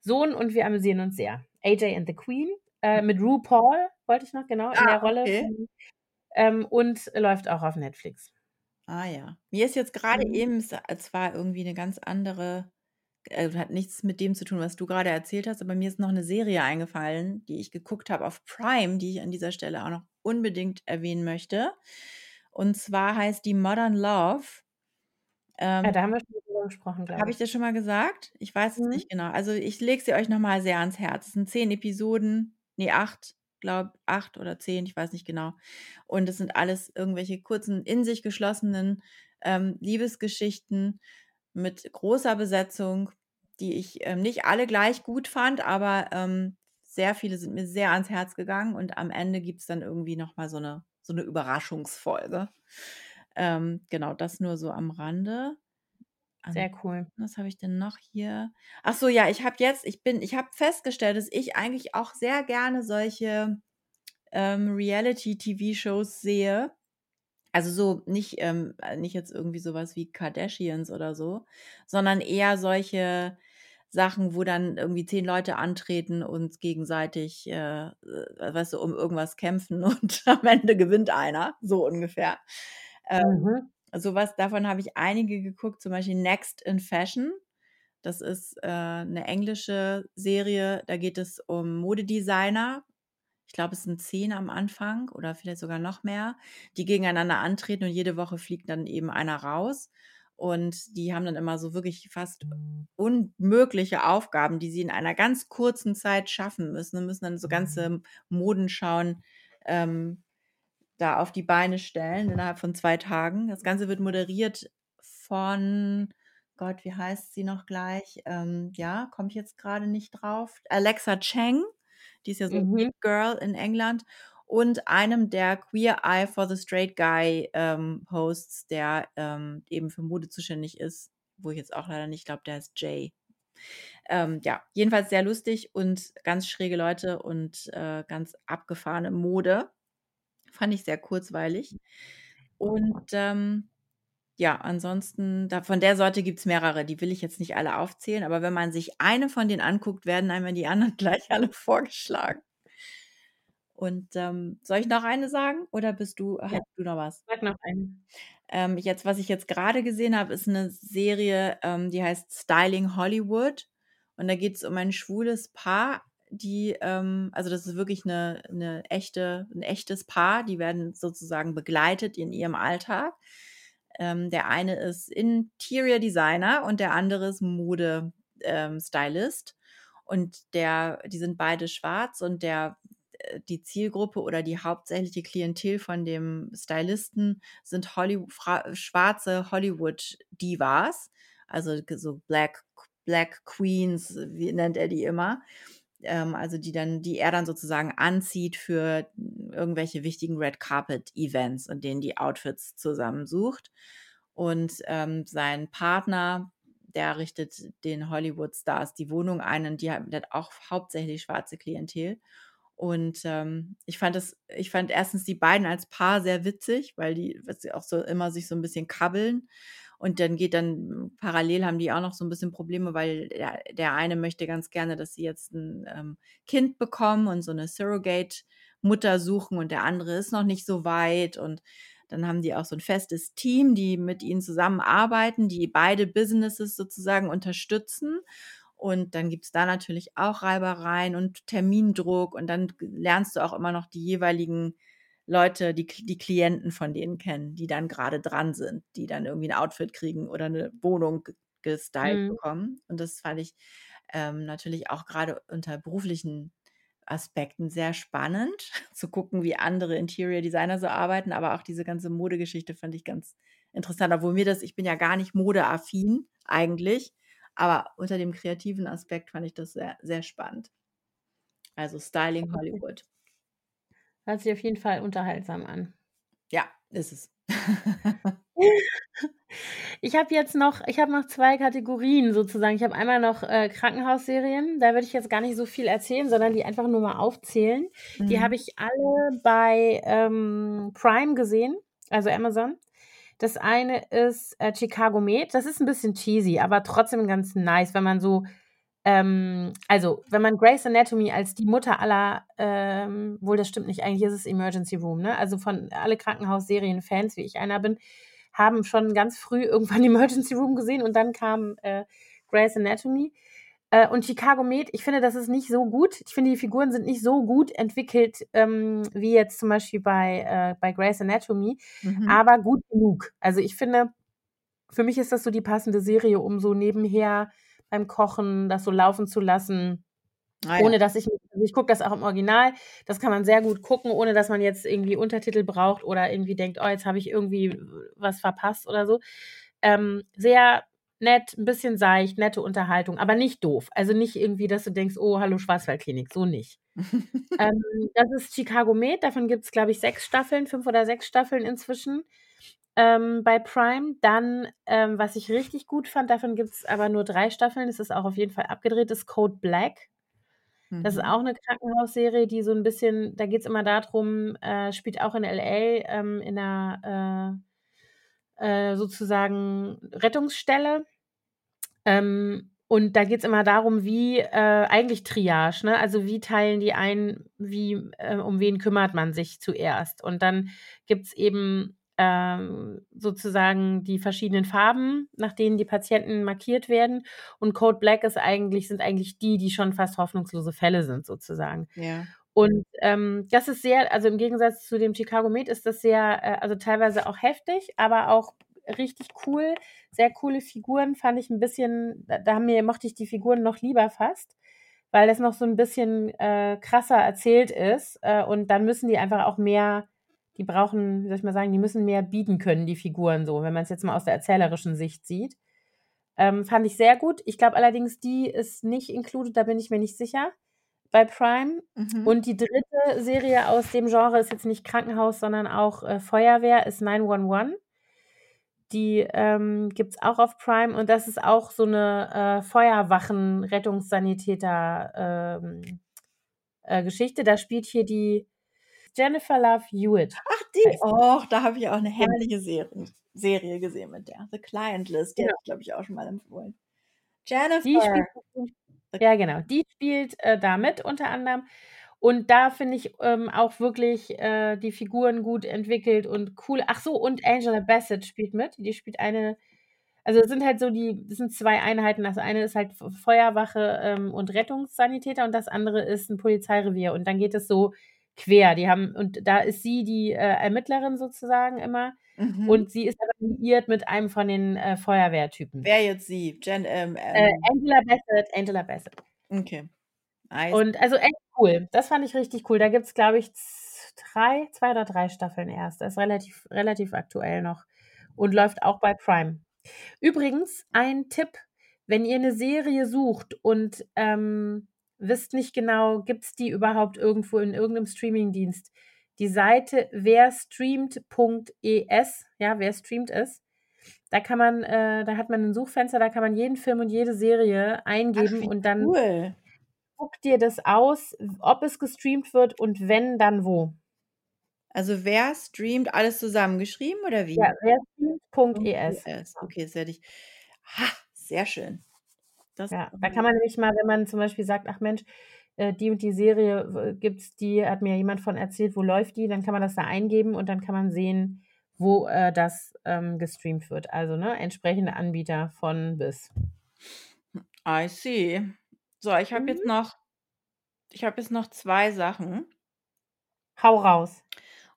Sohn und wir amüsieren uns sehr. AJ and the Queen, äh, mit RuPaul wollte ich noch, genau, in Ah, der Rolle okay. von ähm, und läuft auch auf Netflix. Ah ja. Mir ist jetzt grade Mhm. eben es war irgendwie 'ne ganz andere äh, hat nichts mit dem zu tun, was du grade erzählt hast, aber mir ist noch 'ne Serie eingefallen, die ich geguckt habe auf Prime, die ich an dieser Stelle auch noch unbedingt erwähnen möchte. Und zwar heißt die Modern Love. Ja, Ähm da haben wir schon drüber gesprochen, glaube Habe ich ich. das schon mal gesagt? Ich weiß es Mhm. nicht genau. Also, ich lege sie euch noch mal sehr ans Herz. Es sind 10 Episoden, ne, 8, glaube 8 oder 10, ich weiß nicht genau. Und es sind alles irgendwelche kurzen, in sich geschlossenen, ähm, Liebesgeschichten mit großer Besetzung, die ich, ähm, nicht alle gleich gut fand, aber, ähm, sehr viele sind mir sehr ans Herz gegangen und am Ende gibt's dann irgendwie noch mal so 'ne so 'ne Überraschungsfolge. Ähm, genau, das nur so am Rande. An Sehr cool. was habe ich denn noch hier? Ach so, ja, ich habe jetzt ich bin ich habe festgestellt, dass ich eigentlich auch sehr gerne solche, ähm, Reality-TV-Shows sehe. Also, so nicht, ähm äh, nicht jetzt irgendwie so was wie Kardashians oder so, sondern eher solche Sachen, wo dann irgendwie 10 Leute antreten und gegenseitig, äh, äh, weißt du, um irgendwas kämpfen [laughs] und am Ende gewinnt einer, so ungefähr. Ähm, Mhm. So was davon habe ich einige geguckt, zum Beispiel „Next in Fashion“. Das ist äh, 'ne englische Serie, da geht es um Modedesigner. Ich glaube, es sind 10 am Anfang oder vielleicht sogar noch mehr, die gegeneinander antreten und jede Woche fliegt dann eben einer raus. Und die haben dann immer so wirklich fast unmögliche Aufgaben, die sie in einer ganz kurzen Zeit schaffen müssen und müssen dann so ganze Modenschauen, ähm, da auf die Beine stellen innerhalb von 2 Tagen. Das Ganze wird moderiert von Gott, wie heißt sie noch gleich? Ähm, ja, komme ich jetzt grade nicht drauf. Alexa Cheng, die ist ja so Mhm. Girl in England und einem der Queer Eye for the Straight Guy, ähm, Hosts, der, ähm, eben für Mode zuständig ist, wo ich jetzt auch leider nicht glaube, der heißt Jay. Ähm, ja, jedenfalls sehr lustig und ganz schräge Leute und, äh, ganz abgefahrene Mode. Fand ich sehr kurzweilig. Und, ähm, ja, ansonsten da von der Sorte gibt's mehrere, die will ich jetzt nicht alle aufzählen, aber wenn man sich eine von denen anguckt, werden einem die anderen [laughs] gleich alle vorgeschlagen. Und, ähm, soll ich noch eine sagen oder bist du Ja. hast du noch was? Sag noch eine. Ähm, jetzt was ich jetzt grade gesehen habe, ist 'ne Serie, ähm, die heißt „Styling Hollywood“. Und da geht's um ein schwules Paar, die, ähm also, das ist wirklich 'ne 'ne echte 'n echtes Paar, die werden sozusagen begleitet in ihrem Alltag. Ähm, der eine ist Interior Designer und der andere ist Mode ähm, Stylist. Und der die sind beide schwarz und der äh, die Zielgruppe oder die hauptsächliche Klientel von dem Stylisten sind Hollyw fra schwarze Hollywood-Divas, also so Black Black Queens, wie nennt er die immer. Ähm, also, die dann die er dann sozusagen anzieht für irgendwelche wichtigen Red Carpet Events und denen die Outfits zusammensucht. Und, ähm, sein Partner, der richtet den Hollywood-Stars die Wohnung ein und die ha der hat auch hauptsächlich schwarze Klientel. Und, ähm, ich fand das ich fand erstens die beiden als Paar sehr witzig, weil die auch so immer sich so 'n bisschen kabbeln. Und dann geht dann parallel haben die auch noch so 'n bisschen Probleme, weil der der eine möchte ganz gerne, dass sie jetzt 'n, ähm, Kind bekommen und so 'ne Surrogate-Mutter suchen und der andere ist noch nicht so weit. Und dann haben die auch so 'n festes Team, die mit ihnen zusammenarbeiten, die beide Businesses sozusagen unterstützen. Und dann gibt's da natürlich auch Reibereien und Termindruck und dann lernst du auch immer noch die jeweiligen Leute, die die Klienten von denen kennen, die dann grade dran sind, die dann irgendwie 'n Outfit kriegen oder 'ne Wohnung gestylt Mhm. bekommen. Und das fand ich, ähm, natürlich auch grade unter beruflichen Aspekten sehr spannend [laughs] zu gucken, wie andere Interior Designer so arbeiten, aber auch diese ganze Modegeschichte fand ich ganz interessant, obwohl mir das ich bin ja gar nicht modeaffin eigentlich, aber unter dem kreativen Aspekt fand ich das sehr, sehr spannend. Also, Styling. Hollywood. Hört sich auf jeden Fall unterhaltsam an. Ja, ist es. [laughs] Ich habe jetzt noch ich habe noch 2 Kategorien sozusagen. Ich habe einmal noch, äh, Krankenhausserien. Da würde ich jetzt gar nicht so viel erzählen, sondern die einfach nur mal aufzählen. Die Mhm. habe ich alle bei, ähm, Prime gesehen, also Amazon. Das eine ist, äh, Chicago Med. Das ist 'n bisschen cheesy, aber trotzdem ganz nice, wenn man so ähm, also, wenn man Grey's Anatomy als die Mutter aller ähm, obwohl das stimmt nicht, eigentlich ist es Emergency Room, ne? Also, von alle Krankenhausserien-Fans, wie ich einer bin, haben schon ganz früh [laughs] irgendwann Emergency Room gesehen und dann kam, äh, Grey's Anatomy. Äh, und Chicago Med, ich finde, das ist nicht so gut. Ich finde, die Figuren sind nicht so gut entwickelt, ähm, wie jetzt zum Beispiel bei äh, bei Grey's Anatomy, Mhm. aber gut genug. Also, ich finde für mich ist das so die passende Serie, um so nebenher beim Kochen das so laufen zu lassen, Ah ja. ohne dass ich ich gucke das auch im Original. Das kann man sehr gut gucken, ohne dass man jetzt irgendwie Untertitel braucht oder irgendwie denkt: „Oh, jetzt habe ich irgendwie was verpasst“ oder so. Ähm, sehr nett, 'n bisschen seicht, nette Unterhaltung, aber nicht doof. Also, nicht irgendwie, dass du denkst: „Oh, hallo Schwarzwaldklinik“, so nicht. [laughs] Ähm, das ist Chicago Med, davon gibt's, glaube ich, 6 Staffeln, 5 oder 6 Staffeln inzwischen, ähm, bei Prime. Dann, ähm, was ich richtig gut fand, davon gibt's aber nur 3 Staffeln, es ist auch auf jeden Fall abgedreht, ist Code Black. Das ist Mhm. auch 'ne Krankenhausserie, die so 'n bisschen da geht's immer da drum äh, spielt auch in L.A., ähm, in 'ner, äh, äh, sozusagen Rettungsstelle. Ähm, und da geht's immer darum, wie äh, eigentlich Triage, ne? Also, wie teilen die ein, wie äh, um wen kümmert man sich zuerst? Und dann gibt's eben ähm, sozusagen die verschiedenen Farben, nach denen die Patienten markiert werden. Und Code Black ist eigentlich sind eigentlich die, die schon fast hoffnungslose Fälle sind sozusagen. Ja. Und, ähm, das ist sehr also, im Gegensatz zu dem Chicago Med ist das sehr äh, also, teilweise auch heftig, aber auch richtig cool. Sehr coole Figuren, fand ich 'n bisschen da da mir mochte ich die Figuren noch lieber fast, weil das noch so 'n bisschen, äh, krasser erzählt ist. Äh, und dann müssen die einfach auch mehr die brauchen, wie soll ich mal sagen, die müssen mehr bieten können, die Figuren so, wenn man's jetzt mal aus der erzählerischen Sicht sieht. Ähm, fand ich sehr gut. Ich glaube allerdings, die ist nicht included, da bin ich mir nicht sicher bei Prime. Mhm. Und die 3. Serie aus dem Genre ist jetzt nicht Krankenhaus, sondern auch, äh, Feuerwehr, ist 911. Die, ähm, gibt's auch auf Prime und das ist auch so 'ne, äh, Feuerwachen Rettungssanitäter, ähm, äh, Geschichte. Da spielt hier die Jennifer Love Hewitt Ach, die die. och, da habe ich auch 'ne Genau. herrliche Serien Serie gesehen mit der. „The Client List“, die Genau. hatte ich, glaube ich, auch schon mal empfohlen. Die Jennifer. spielt ja, genau. Die spielt, äh, da mit unter anderem. Und da finde ich, ähm, auch wirklich, äh, die Figuren gut entwickelt und cool. Ach so, und Angela Bassett spielt mit. Die spielt eine also, das sind halt so die das sind 2 Einheiten. Das eine ist halt Feuerwache, ähm, und Rettungssanitäter und das andere ist 'n Polizeirevier. Und dann geht es so quer. Die haben und da ist sie die, äh, Ermittlerin sozusagen immer Mhm. und sie ist aber liiert mit einem von den, äh, Feuerwehrtypen. Wer jetzt sie? Jen ähm, Äh, ähm Angela Bassett Angela Bassett. Okay. See. Und also, echt cool. Das fand ich richtig cool. Da gibt's, glaube ich, z 3 2 oder 3 Staffeln erst. Das ist relativ relativ aktuell noch und läuft auch bei Prime. Übrigens, ein Tipp, wenn ihr 'ne Serie sucht und, ähm, wisst nicht genau, gibt's die überhaupt irgendwo in irgend 'nem Streamingdienst? Die Seite werstreamt.es, ja, wer streamt es, da kann man äh, da hat man 'n Suchfenster, da kann man jeden Film und jede Serie Ach, eingeben wie und dann cool. spuckt dir das aus, ob es gestreamt wird und wenn, dann wo. Also, wer streamt alles zusammengeschrieben oder wie? Ja, werstreamt.es. .es. Genau. Okay, das werde ich ha, sehr schön. Das Ja, da kann man nämlich mal, wenn man zum Beispiel sagt: „Ach Mensch, äh, die und die Serie w gibt's die hat mir jemand von erzählt, wo läuft die?“ Dann kann man das da eingeben und dann kann man sehen, wo, äh, das, ähm, gestreamt wird. Also, ne, entsprechende Anbieter von bis. I see. So, ich habe jetzt Mhm. noch ich habe jetzt noch 2 Sachen. Hau raus.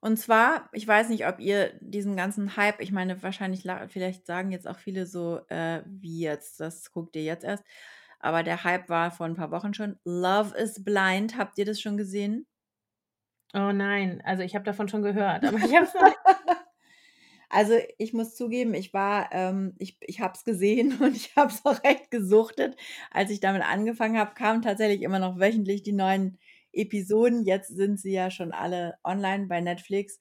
Und zwar, ich weiß nicht, ob ihr diesen ganzen Hype ich meine, wahrscheinlich vielleicht sagen jetzt auch viele so, äh: „Wie jetzt? Das guckt ihr jetzt erst?“ Aber der Hype war vor 'n paar Wochen schon. „Love is Blind“, habt ihr das schon gesehen? Oh nein, also, ich habe davon schon gehört, aber ich habe [laughs] Also, ich muss zugeben, ich war ähm, ich ich habe es gesehen [laughs] und ich habe es auch echt gesuchtet. Als ich damit angefangen habe, kamen tatsächlich immer noch wöchentlich die neuen Episoden. Jetzt sind sie ja schon alle online bei Netflix.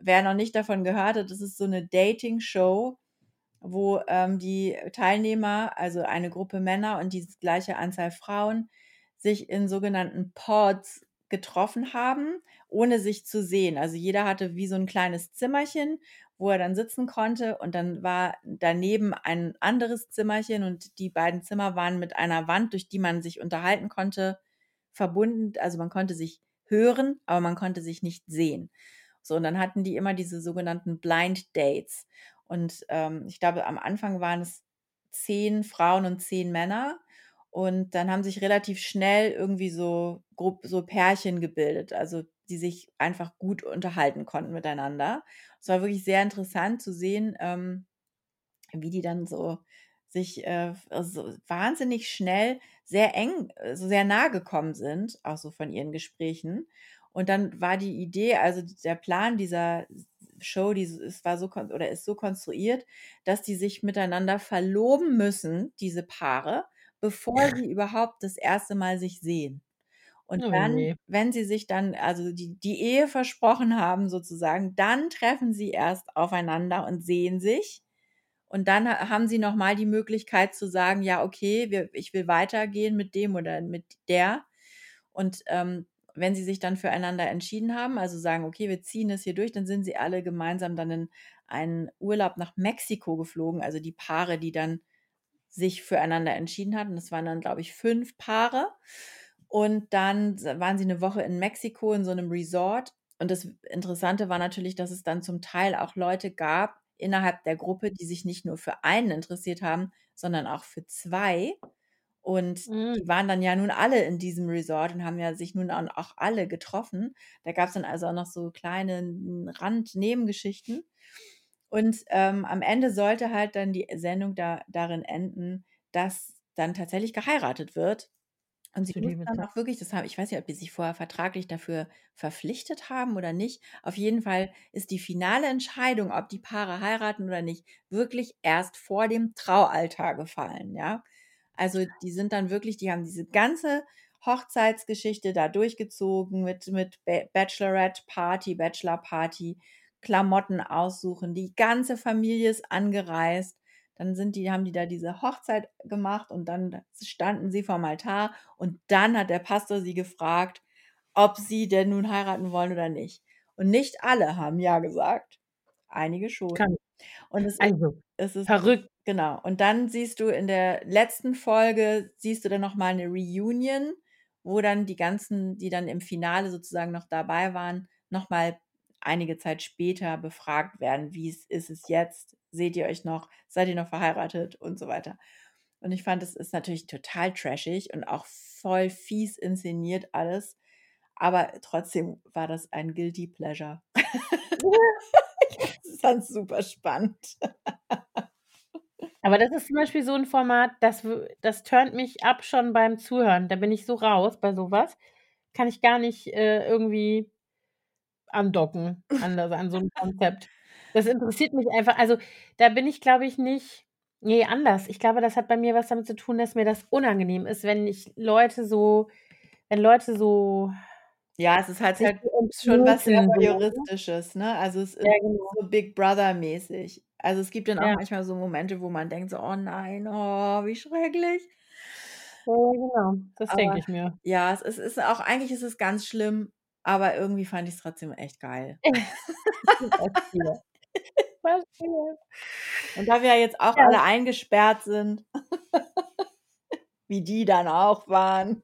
Wer noch nicht davon gehört hat, das ist so 'ne Dating-Show, wo, ähm, die Teilnehmer, also, eine Gruppe Männer und die gleiche Anzahl Frauen, sich in sogenannten Pods getroffen haben, ohne sich zu sehen. Also, jeder hatte wie so 'n kleines Zimmerchen, wo er dann sitzen konnte und dann war daneben ein anderes Zimmerchen und die beiden Zimmer waren mit einer Wand, durch die man sich unterhalten konnte, verbunden. Also, man konnte sich hören, aber man konnte sich nicht sehen. So, und dann hatten die immer diese sogenannten Blind Dates. Und, ähm, ich glaube, am Anfang waren es 10 Frauen und 10 Männer. Und dann haben sich relativ schnell irgendwie so so Pärchen gebildet, also, die sich einfach gut unterhalten konnten miteinander. Es war wirklich sehr interessant zu sehen, ähm, wie die dann so sich, äh, f so wahnsinnig schnell sehr eng äh, so sehr nah gekommen sind, auch so von ihren Gesprächen. Und dann war die Idee also, der Plan dieser Show, die es war so oder ist so konstruiert, dass die sich miteinander verloben müssen, diese Paare, bevor sie überhaupt das 1. Mal sich sehen. Und Oh dann, je. wenn sie sich dann also, die die Ehe versprochen haben sozusagen, dann treffen sie erst aufeinander und sehen sich. Und dann ha haben sie noch mal die Möglichkeit zu sagen: „Ja, okay, wir ich will weitergehen mit dem oder mit der.“ Und, ähm, wenn sie sich dann füreinander entschieden haben, also, sagen: „Okay, wir ziehen das hier durch“, dann sind sie alle gemeinsam dann in einen Urlaub nach Mexiko geflogen, also, die Paare, die dann sich füreinander entschieden hatten. Das waren dann, glaube ich, 5 Paare. Und dann waren sie 'ne Woche in Mexiko in so 'nem Resort und das Interessante war natürlich, dass es dann zum Teil auch Leute gab innerhalb der Gruppe, die sich nicht nur für einen interessiert haben, sondern auch für zwei. Und Mhm. die waren dann ja nun alle in diesem Resort und haben ja sich nun au auch alle getroffen. Da gab's dann also auch noch so kleine Rand-Nebengeschichten. Und, ähm, am Ende sollte halt dann die Sendung da darin enden, dass dann tatsächlich geheiratet wird. Und sie mussten dann auch wirklich das haben ich weiß nicht, ob die sich vorher vertraglich dafür verpflichtet haben oder nicht. Auf jeden Fall ist die finale Entscheidung, ob die Paare heiraten oder nicht, wirklich erst vor dem Traualtar gefallen, ja? Also, die sind dann wirklich die haben diese ganze Hochzeitsgeschichte da durchgezogen mit mit Ba Bachelorette-Party, Bachelor-Party, Klamotten aussuchen. Die ganze Familie ist angereist. Dann sind die haben die da diese Hochzeit gemacht und dann standen sie vorm Altar und dann hat der Pastor sie gefragt, ob sie denn nun heiraten wollen oder nicht. Und nicht alle haben ja gesagt, einige schon. Kann Und es ist also, es ist verrückt. genau. Und dann siehst du in der letzten Folge siehst du dann noch mal 'ne Reunion, wo dann die ganzen, die dann im Finale sozusagen noch dabei waren, noch mal einige Zeit später befragt werden: „Wie's ist es jetzt? Seht ihr euch noch? Seid ihr noch verheiratet?“ und so weiter. Und ich fand, das ist natürlich total trashig und auch voll fies inszeniert alles, aber trotzdem war das ein Guilty Pleasure. [laughs] [laughs] Ich fand's super spannend. Aber das ist zum Beispiel so 'n Format, das das turnt mich ab schon beim Zuhören. Da bin ich so raus bei so was. Kann ich gar nicht, äh, irgendwie andocken an da an so 'n [laughs] Konzept. Das interessiert mich einfach also, da bin ich, glaube ich, nicht ne, anders. Ich glaube, das hat bei mir was damit zu tun, dass mir das unangenehm ist, wenn ich Leute so wenn Leute so Ja, es ist halt halt schon was sehr ne? Voyeuristisches, ne? Also, es ist Ja, genau. so Big Brother-mäßig. Also, es gibt dann auch Ja. manchmal so Momente, wo man denkt so: „Oh nein, oh, wie schrecklich.“ Ja, genau. Das denke ich mir. ja, es ist ist auch eigentlich ist es ganz schlimm, aber irgendwie fand ich's trotzdem echt geil. [laughs] Verstehe. Und da wir ja jetzt auch Ja. alle eingesperrt sind, [laughs] wie die dann auch waren.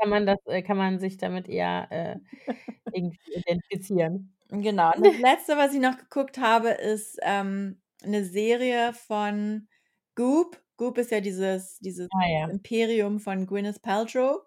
Kann man das äh, kann man sich damit eher, äh, [laughs] irgendwie identifizieren. Genau. Und das [laughs] Letzte, was ich noch geguckt habe, ist, ähm, 'ne Serie von Goop. Goop ist ja dieses dieses Ah, ja. Imperium von Gwyneth Paltrow.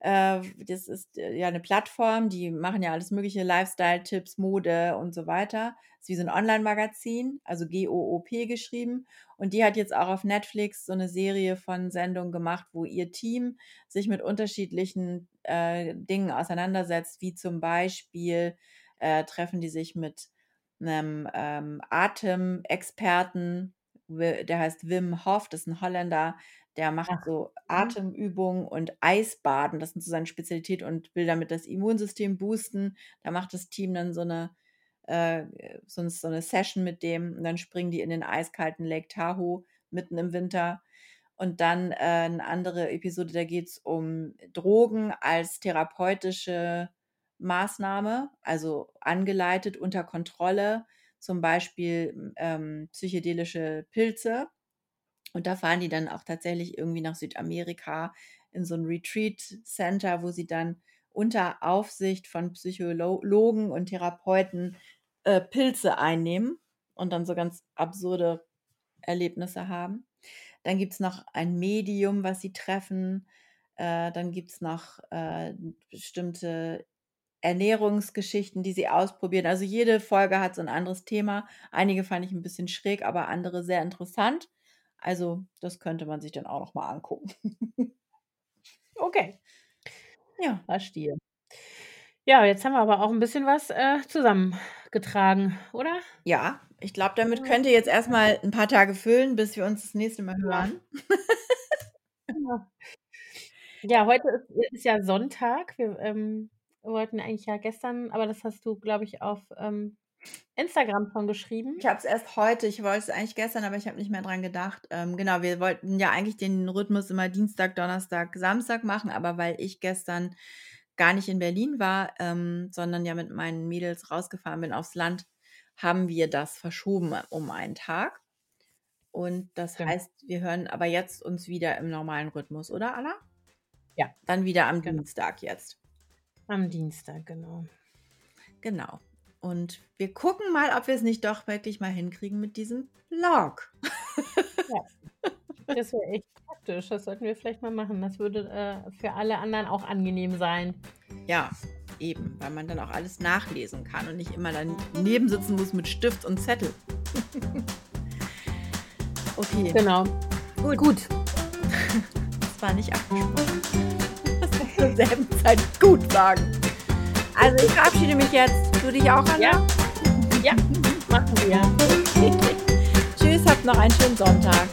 Äh, das ist, äh, ja 'ne Plattform, die machen ja alles mögliche, Lifestyle-Tipps, Mode und so weiter. Ist wie so 'n Onlinemagazin, also G-O-O-P geschrieben. Und die hat jetzt auch auf Netflix so 'ne Serie von Sendungen gemacht, wo ihr Team sich mit unterschiedlichen, äh, Dingen auseinandersetzt, wie zum Beispiel, äh, treffen die sich mit 'nem, ähm, Atemexperten, der heißt Wim Hof, das ist 'n Holländer, der macht Ach. so Mhm. Atemübungen und Eisbaden. Das sind so seine Spezialität und will damit das Immunsystem boosten. Da macht das Team dann so 'ne äh, so so 'ne Session mit dem und dann springen die in den eiskalten Lake Tahoe mitten im Winter. Und dann, äh, 'ne andere Episode, da geht's um Drogen als therapeutische Maßnahme, also angeleitet, unter Kontrolle, zum Beispiel, hm, ähm, psychedelische Pilze. Und da fahren die dann auch tatsächlich irgendwie nach Südamerika in so 'n Retreat-Center, wo sie dann unter Aufsicht von Psycholo logen und Therapeuten, äh, Pilze einnehmen und dann so ganz absurde Erlebnisse haben. Dann gibt's noch ein Medium, was sie treffen. Äh, dann gibt's noch, äh, bestimmte Ernährungsgeschichten, die sie ausprobieren. Also, jede Folge hat so 'n anderes Thema. Einige fand ich 'n bisschen schräg, aber andere sehr interessant. Also, das könnte man sich dann auch noch mal angucken. [laughs] Okay. Ja. Verstehe. Ja, jetzt haben wir aber auch 'n bisschen was, äh, zusammengetragen, oder? Ja, ich glaube, damit Ja. könnt ihr jetzt erst mal 'n paar Tage füllen, bis wir uns das nächste Mal Ja. hören. Genau. Ja, heute ist ist ja Sonntag. Wir, ähm, wollten eigentlich ja gestern aber das hast du, glaube ich, auf, ähm, Instagram schon geschrieben. Ich habe es erst heute ich wollte es eigentlich gestern, aber ich habe nicht mehr dran gedacht. Ähm, genau, wir wollten ja eigentlich den Rhythmus immer Dienstag, Donnerstag, Samstag machen, aber weil ich gestern gar nicht in Berlin war, ähm, sondern ja mit meinen Mädels rausgefahren bin aufs Land, haben wir das verschoben um einen Tag. Und das Genau. heißt, wir hören aber jetzt uns wieder im normalen Rhythmus, oder Anna? Ja. Dann wieder am Genau. Dienstag jetzt. Am Dienstag, genau. Genau. Und wir gucken mal, ob wir es nicht doch wirklich mal hinkriegen mit diesem Blog. [laughs] Ja. Das wäre echt praktisch. Das sollten wir vielleicht mal machen. Das würde äh, für alle anderen auch angenehm sein. Ja, eben, weil man dann auch alles nachlesen kann und nicht immer daneben sitzen muss mit Stift und Zettel. [laughs] okay. Genau. Gut. Gut. [laughs] Das war nicht abgesprochen. Das wir zur selben Zeit gut sagen. Also ich verabschiede mich jetzt. Du dich auch, Anna? Ja. Ja, machen wir. [laughs] Tschüss, habt noch einen schönen Sonntag.